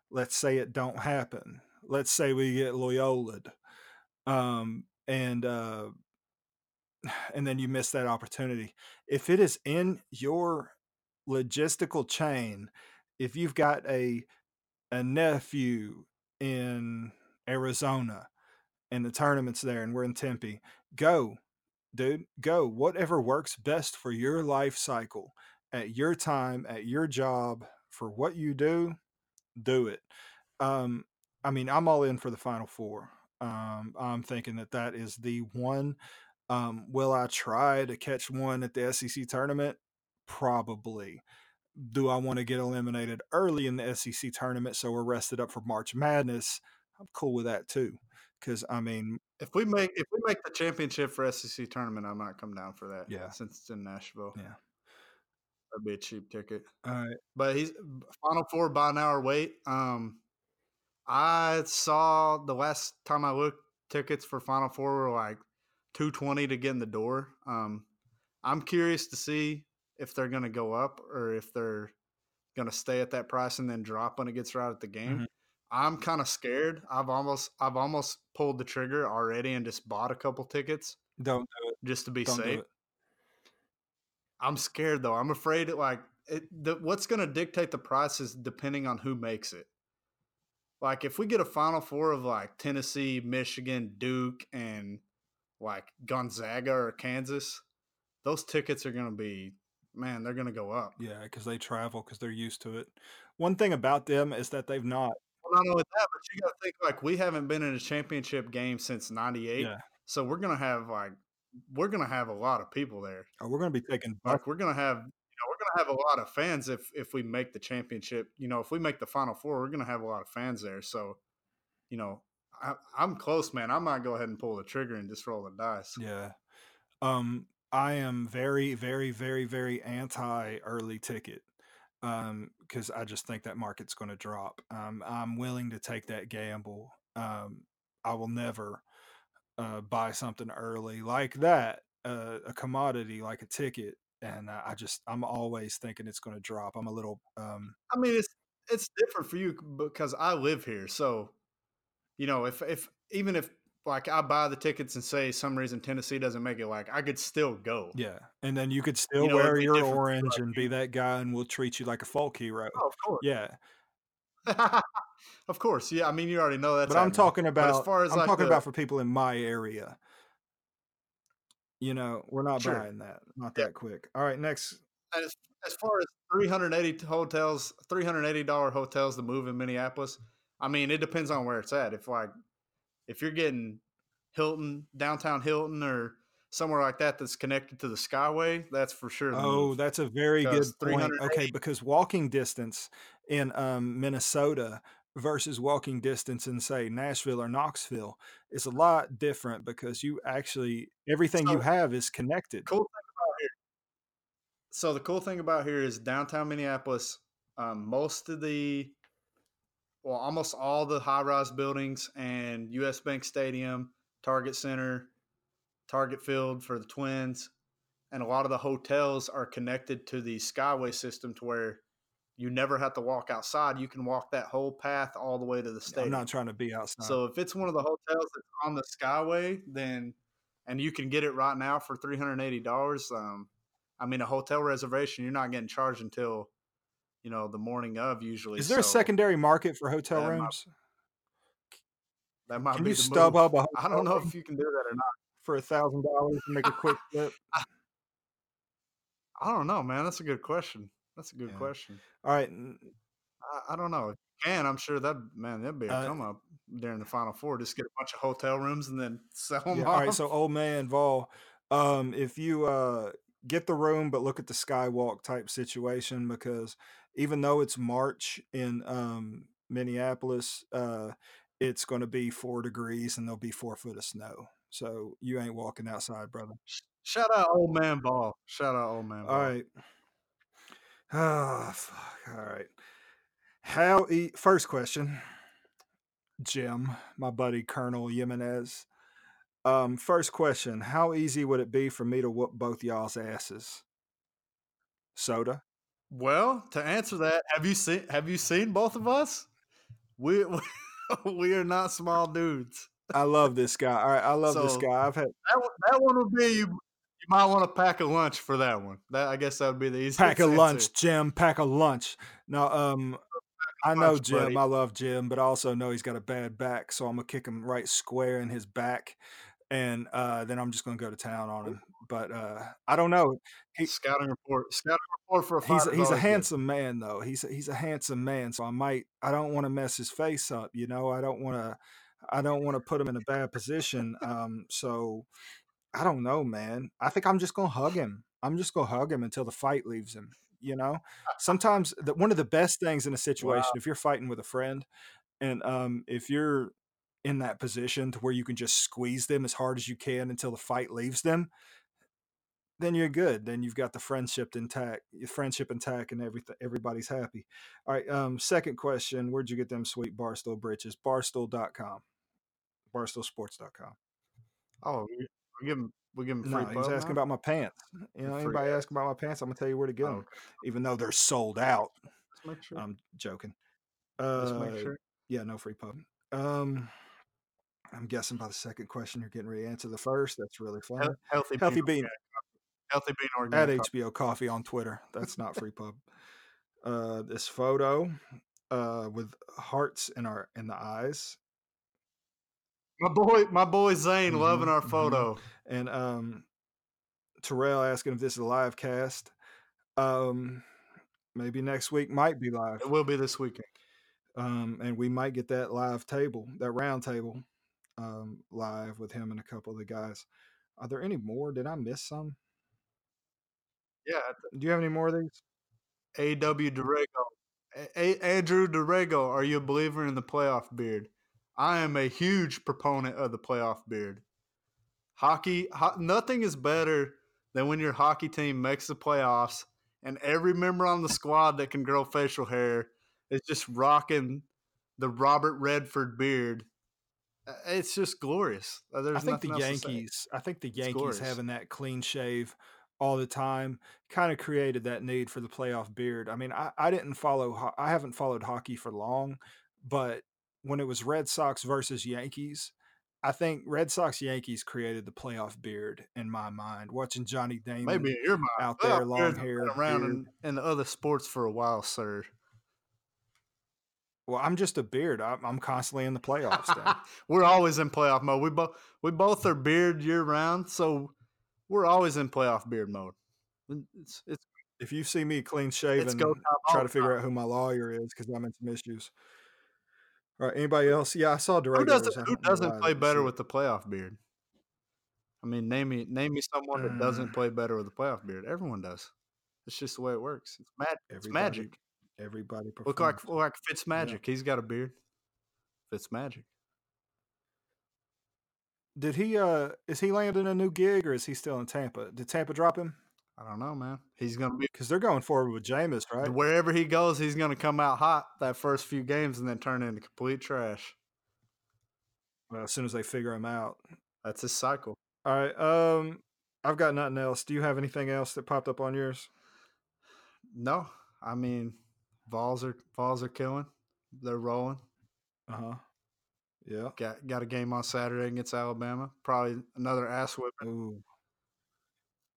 Let's say it don't happen. Let's say we get Loyola, um, and uh, (sighs) and then you miss that opportunity. If it is in your logistical chain if you've got a a nephew in Arizona and the tournament's there and we're in Tempe, go, dude, go. Whatever works best for your life cycle at your time, at your job, for what you do, do it. Um, I mean, I'm all in for the Final Four. Um, I'm thinking that that is the one. Um, will I try to catch one at the SEC tournament? Probably. Do I want to get eliminated early in the SEC tournament so we're rested up for March Madness? I'm cool with that too. Because I mean, if we make if we make the championship for SEC tournament, I might come down for that. Yeah, since it's in Nashville. Yeah. That'd be a cheap ticket. All right. But he's Final Four by an hour wait. Um, I saw the last time I looked, tickets for Final Four were like two twenty to get in the door. Um, I'm curious to see if they're going to go up or if they're going to stay at that price and then drop when it gets right at the game. Mhm. I'm kind of scared. I've almost I've almost pulled the trigger already and just bought a couple tickets Don't do it. just to be Don't safe. I'm scared though. I'm afraid it like it, the, what's going to dictate the price is depending on who makes it. Like if we get a Final Four of like Tennessee, Michigan, Duke, and like Gonzaga or Kansas, those tickets are going to be man. They're going to go up. Yeah, because they travel because they're used to it. One thing about them is that they've not. Well, not only that, but you got to think like we haven't been in a championship game since '98, Yeah. so we're going to have like we're going to have a lot of people there. Oh, we're going to be taking. like we're gonna have you know we're gonna have a lot of fans if if we make the championship you know if we make the final four we're gonna have a lot of fans there so you know I, i'm close man i might go ahead and pull the trigger and just roll the dice Yeah. Um, I am very, very, very, very anti early ticket. Um, because I just think that market's going to drop. Um, I'm willing to take that gamble. Um, I will never uh, buy something early like that, uh, a commodity like a ticket, and I just I'm always thinking it's going to drop. I'm a little um, i mean it's it's different for you because i live here so you know if if even if like i buy the tickets and say some reason tennessee doesn't make it like i could still go yeah, and then you could still know, wear your orange and be that guy, and we'll treat you like a folk hero. oh, of course Yeah, (laughs) of course yeah i mean you already know that. but I'm happening. talking But about as far as I'm like talking the- about for people in my area. You know, we're not Sure. buying that. Not Yeah. that quick. All right, next. As, as far as 380 hotels, $380 hotels to move in Minneapolis, I mean, it depends on where it's at. If like, if you're getting Hilton, downtown Hilton, or somewhere like that that's connected to the Skyway, that's for sure. Oh, move. that's a very good point. Okay, because walking distance in um, Minnesota versus walking distance in say Nashville or Knoxville is a lot different because you actually everything you have is connected. cool thing about here. So the cool thing about here is downtown Minneapolis. Um, most of the, well, almost all the high-rise buildings and U.S. Bank Stadium, Target Center, Target Field for the Twins, and a lot of the hotels are connected to the Skyway system to where you never have to walk outside. You can walk that whole path all the way to the I'm not trying to be outside. So if it's one of the hotels that's on the Skyway, then and you can get it right now for three hundred eighty dollars. Um, I mean, a hotel reservation you're not getting charged until you know the morning of usually. is there a secondary market for hotel that might rooms? That might Can be you stub move. up a I don't know if you can do that or not. for a thousand dollars and make a quick flip? (laughs) I don't know, man. That's a good question. That's a good Yeah. question. All right. I don't know. If you can, I'm sure that man, that'd be a Uh, come up during the Final Four. Just get a bunch of hotel rooms and then (laughs) sell them Yeah, all right. So, old man Vol, um, if you uh, get the room, but look at the skywalk type situation, because even though it's March in um, Minneapolis, uh, it's going to be four degrees and there'll be four foot of snow. So you ain't walking outside, brother. Shout out old man ball. Shout out old man ball. All right. (sighs) Ah, fuck. All right. How e- first question, Jim, my buddy Colonel Jimenez. Um, first question: How easy would it be for me to whoop both y'all's asses? Soda. Well, to answer that, have you seen have you seen both of us? We we, (laughs) we are not small dudes. I love this guy. All right, I love this guy. I've had That one, that one would be you. You might want to pack a lunch for that one. That I guess that would be the easiest. pack a lunch, Jim. Pack a lunch. Now, um, I know lunch, Jim. buddy. I love Jim, but I also know he's got a bad back, so I'm gonna kick him right square in his back, and uh, then I'm just gonna go to town on him. But uh, I don't know. he- Scouting report. Scouting report for a He's a, he's a good. handsome man though. He's a, he's a handsome man, so I might I don't want to mess his face up. You know, I don't want to I don't want to put him in a bad position. Um, so I don't know, man. I think I'm just gonna hug him. I'm just gonna hug him until the fight leaves him. You know, sometimes the, one of the best things in a situation if you're fighting with a friend, and um, if you're in that position to where you can just squeeze them as hard as you can until the fight leaves them, then you're good. Then you've got the friendship intact, your friendship intact, and everything. Everybody's happy. All right. Um, second question: Where'd you get them sweet Barstool britches? Barstool.com, barstoolsports.com. Oh, we give him we give him free. No, he's asking now? about my pants. You know, Free anybody asking about my pants, I'm gonna tell you where to get Oh, them, okay. even though they're sold out. Make sure. I'm joking. Uh, sure. yeah, no free pub. Um, I'm guessing by the second question, you're getting ready to answer the first. That's really funny. Hel- Healthy, Healthy bean, bean organic healthy bean at coffee. HBO Coffee on Twitter. That's not free pub. (laughs) Uh, this photo, uh, with hearts in our in the eyes, My boy, my boy Zane, loving Mhm, our mhm. photo. and um, Terrell asking if this is a live cast. Um, maybe next week might be live. It will be this weekend. um, and we might get that live table, that round table, um, live with him and a couple of the guys. Are there any more? Did I miss some? Yeah, Do you have any more of these? A.W. Durego. A- A- Andrew Durego, are you a believer in the playoff beard? I am a huge proponent of the playoff beard. Hockey, ho- nothing is better than when your hockey team makes the playoffs and every member on the squad that can grow facial hair is just rocking the Robert Redford beard. Uh, It's just glorious. Uh, There's I think the nothing else to say. Yankees. I think the Yankees having that clean shave all the time kind of created that need for the playoff beard. I mean, I, I didn't follow. ho- I haven't followed hockey for long, but when it was Red Sox versus Yankees, I think Red Sox Yankees created the playoff beard in my mind. Watching Johnny Damon Maybe in your mind. out there, long have been hair, around in, in the other sports for a while, sir. Well, I'm just a beard. I'm, I'm constantly in the playoffs. (laughs) We're always in playoff mode. We both we both are beard year round, so we're always in playoff beard mode. It's it's if you see me clean shaven, it's go time all try to figure out who my lawyer is because I'm in some issues. All right, anybody else? Yeah, I saw Who Durego's. doesn't who don't know why doesn't play better with the playoff beard? I mean, name me name me someone that Uh, doesn't play better with a playoff beard. Everyone does. It's just the way it works. It's mad. It's everybody? magic. Everybody performs. Look like look like Fitz Magic. He's got a beard. Fitz Magic. Did he? Uh, is he landing a new gig or is he still in Tampa? Did Tampa drop him? I don't know, man. He's gonna be Because they're going forward with Jameis, right? wherever he goes. He's gonna come out hot that first few games and then turn into complete trash. Well, as soon as they figure him out. That's his cycle. All right. Um, I've got nothing else. Do you have anything else that popped up on yours? No, I mean, Vols are Vols are killing. They're rolling. Uh huh. Yeah. Got got a game on Saturday against Alabama. Probably another ass whipping. Ooh.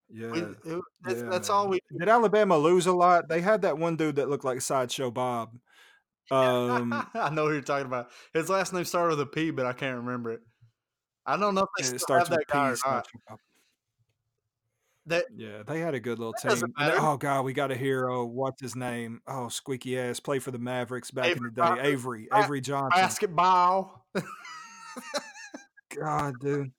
Yeah. We- it- that's, yeah, that's all we. Did Alabama lose a lot? They had that one dude that looked like Sideshow Bob. Um, (laughs) I know who you're talking about. His last name started with a P, but I can't remember it. I don't know if they still have that with guy or P. not. That Yeah, they had a good little team. Then- oh God, we got a hero. What's his name? Oh, squeaky ass. Play for the Mavericks back in the day. Johnson. Avery. Avery Johnson. basketball. (laughs) God, dude.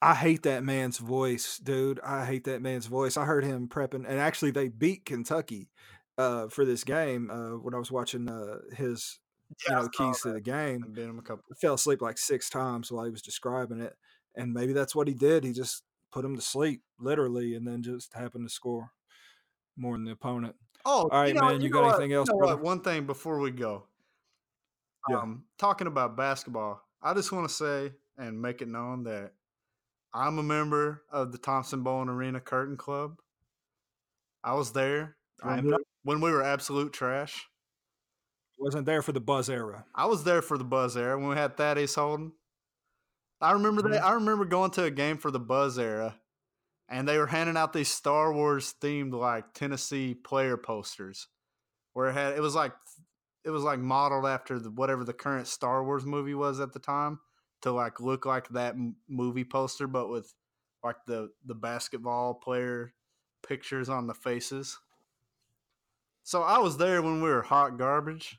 I hate that man's voice, dude. I hate that man's voice. I heard him prepping, and actually, they beat Kentucky uh, for this game uh, when I was watching uh, his, Yeah, I know, keys to the game. I've been him a couple. I fell asleep like six times while he was describing it, and maybe that's what he did. He just put them to sleep, literally, and then just happened to score more than the opponent. Oh, All right, know- man, you got know what- anything else, You know? One thing before we go. Yeah. Um, talking about basketball, I just want to say and make it known that I'm a member of the Thompson Boling Arena Curtain Club. I was there I'm not- when we were absolute trash. Wasn't there for the buzz era. I was there for the Buzz era when we had Thaddeus Holden. I remember that. I remember going to a game for the Buzz era, and they were handing out these Star Wars themed like Tennessee player posters, where it had it was like it was like modeled after the, whatever the current Star Wars movie was at the time to like look like that m- movie poster, but with like the the basketball player pictures on the faces. So I was there when we were hot garbage.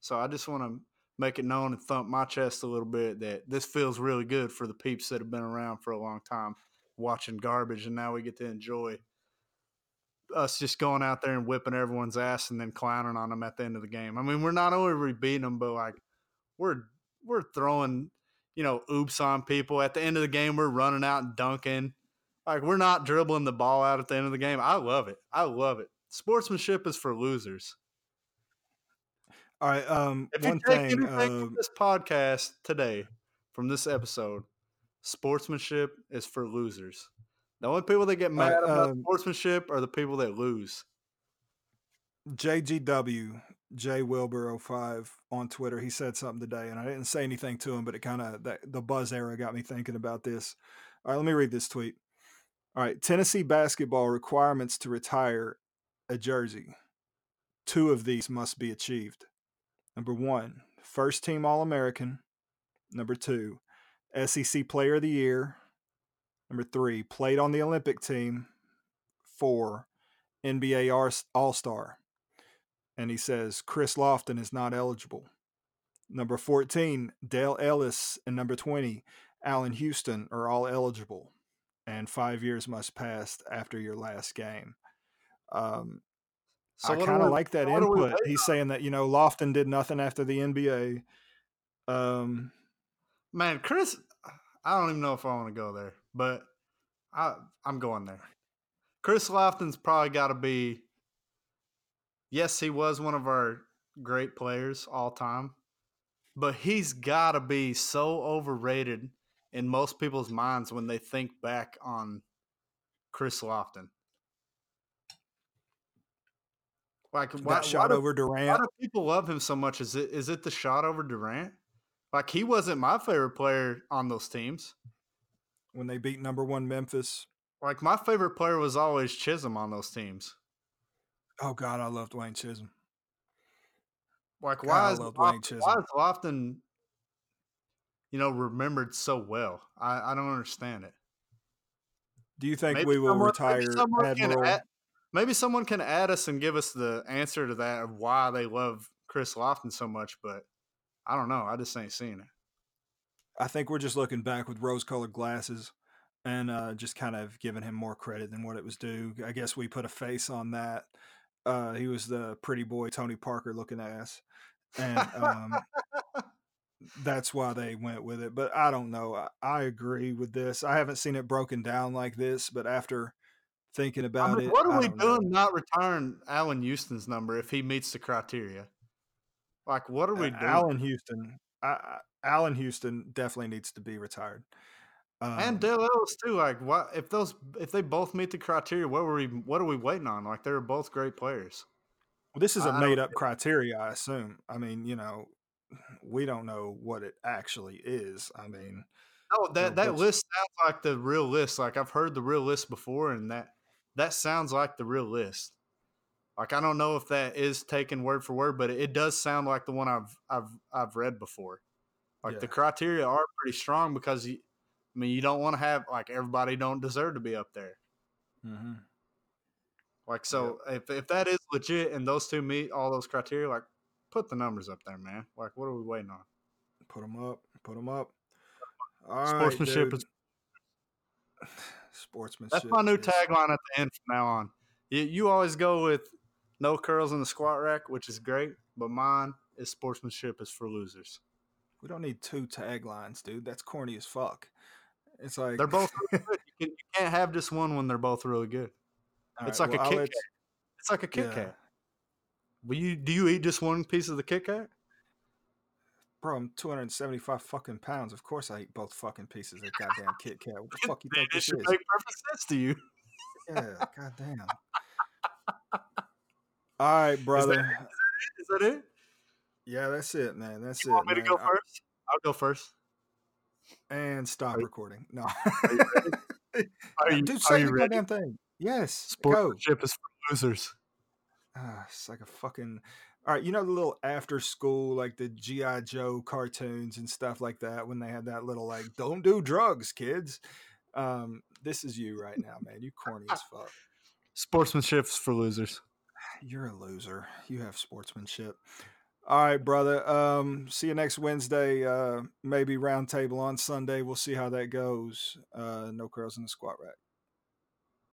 So I just want to make it known and thump my chest a little bit that this feels really good for the peeps that have been around for a long time watching garbage, and now we get to enjoy us just going out there and whipping everyone's ass and then clowning on them at the end of the game. I mean, we're not only we beating them, but like we're we're throwing you know oops on people at the end of the game. We're running out and dunking. Like we're not dribbling the ball out at the end of the game. I love it. I love it. Sportsmanship is for losers. All right. Um, If one you take thing. anything Uh, from this podcast today, from this episode, sportsmanship is for losers. The only people that get mad about um, sportsmanship are the people that lose. JGW J Wilbur 05 on Twitter. He said something today, and I didn't say anything to him, but it kind of the buzz era got me thinking about this. All right, let me read this tweet. All right, Tennessee basketball requirements to retire a jersey. Two of these must be achieved. Number one, first team All American. Number two, SEC Player of the Year. Number three, played on the Olympic team. Four, NBA All Star and he says Chris Lofton is not eligible. Number 14, Dale Ellis, and number 20, Allan Houston are all eligible, and five years must pass after your last game. Um, So I kind of like that what are we input. He's saying that you know Lofton did nothing after the NBA. Um, Man, Chris, I don't even know if I want to go there, but I I'm going there. Chris Lofton's probably got to be. Yes, he was one of our great players all time, but he's got to be so overrated in most people's minds when they think back on Chris Lofton. Like why, got shot why do- over why do people love him so much? Is it is it the shot over Durant? Like he wasn't my favorite player on those teams. when they beat number one Memphis. Like my favorite player was always Chism on those teams. Oh God, I loved Wayne Chism. Like why I is loved Lof- Wayne Chism. why is Lofton, you know, remembered so well? I, I don't understand it. Do you think Maybe we will someone- retire someone can maybe someone can add us and give us the answer to that of why they love Chris Lofton so much, but I don't know. I just ain't seeing it. I think we're just looking back with rose-colored glasses and uh, just kind of giving him more credit than what it was due. I guess we put a face on that. Uh, he was the pretty boy Tony Parker looking ass, and um, that's why they went with it. But I don't know. I, I agree with this. I haven't seen it broken down like this, but after thinking I about mean, it, what are we know. doing not retiring Allan Houston's number if he meets the criteria? Like, what are we Uh, doing? Allan Houston. I, I, Allan Houston definitely needs to be retired. Um, and Dale Ellis too. Like, what if those if they both meet the criteria? What were we? What are we waiting on? Like, they're both great players. Well, this is I- a I made up criteria, I assume. I mean, you know, we don't know what it actually is. I mean, No, that No, that list sounds like the real list. Like I've heard the real list before, and that that sounds like the real list. Like I don't know if that is taken word for word, but it does sound like the one I've I've I've read before. Like the criteria are pretty strong because you, I mean, you don't want to have like everybody don't deserve to be up there. Mm-hmm. Like so, if if that is legit and those two meet all those criteria, like put the numbers up there, man. Like what are we waiting on? put them up, put them up. All right, Sportsmanship dude. is sportsmanship. That's my new tagline at the end from now on. You, you always go with no curls in the squat rack, which is great, but mine is sportsmanship is for losers. We don't need two taglines, dude. That's corny as fuck. It's like They're both really (laughs) good. You, can, can't have just one when they're both really good. It's right, like well, a Kit Kat. It's like a Kit. Kat. Will you do you eat just one piece of the Kit Kat? Bro, I'm 275 fucking pounds. Of course, I eat both fucking pieces of goddamn (laughs) Kit Kat. What the fuck you think It this should is? make perfect sense to you. Yeah, goddamn. (laughs) All right, brother. Is that it? Yeah, that's it, man. That's it. You it. want me to man. go I- first? I'll go first. and stop recording. No, (laughs) Are you ready? Are you, dude, say the ready? goddamn thing. Yes, go. Sportsmanship is for losers. Ah, it's like a fucking. All right, you know the little after school, like the GI Joe cartoons and stuff like that, when they had that little like, "Don't do drugs, kids." Um, this is you right now, man. You corny as (laughs) fuck. Sportsmanship's for losers. (sighs) You're a loser. You have sportsmanship. All right, brother. Um, see you next Wednesday. Uh, maybe roundtable on Sunday. We'll see how that goes. Uh, no curls in the squat rack.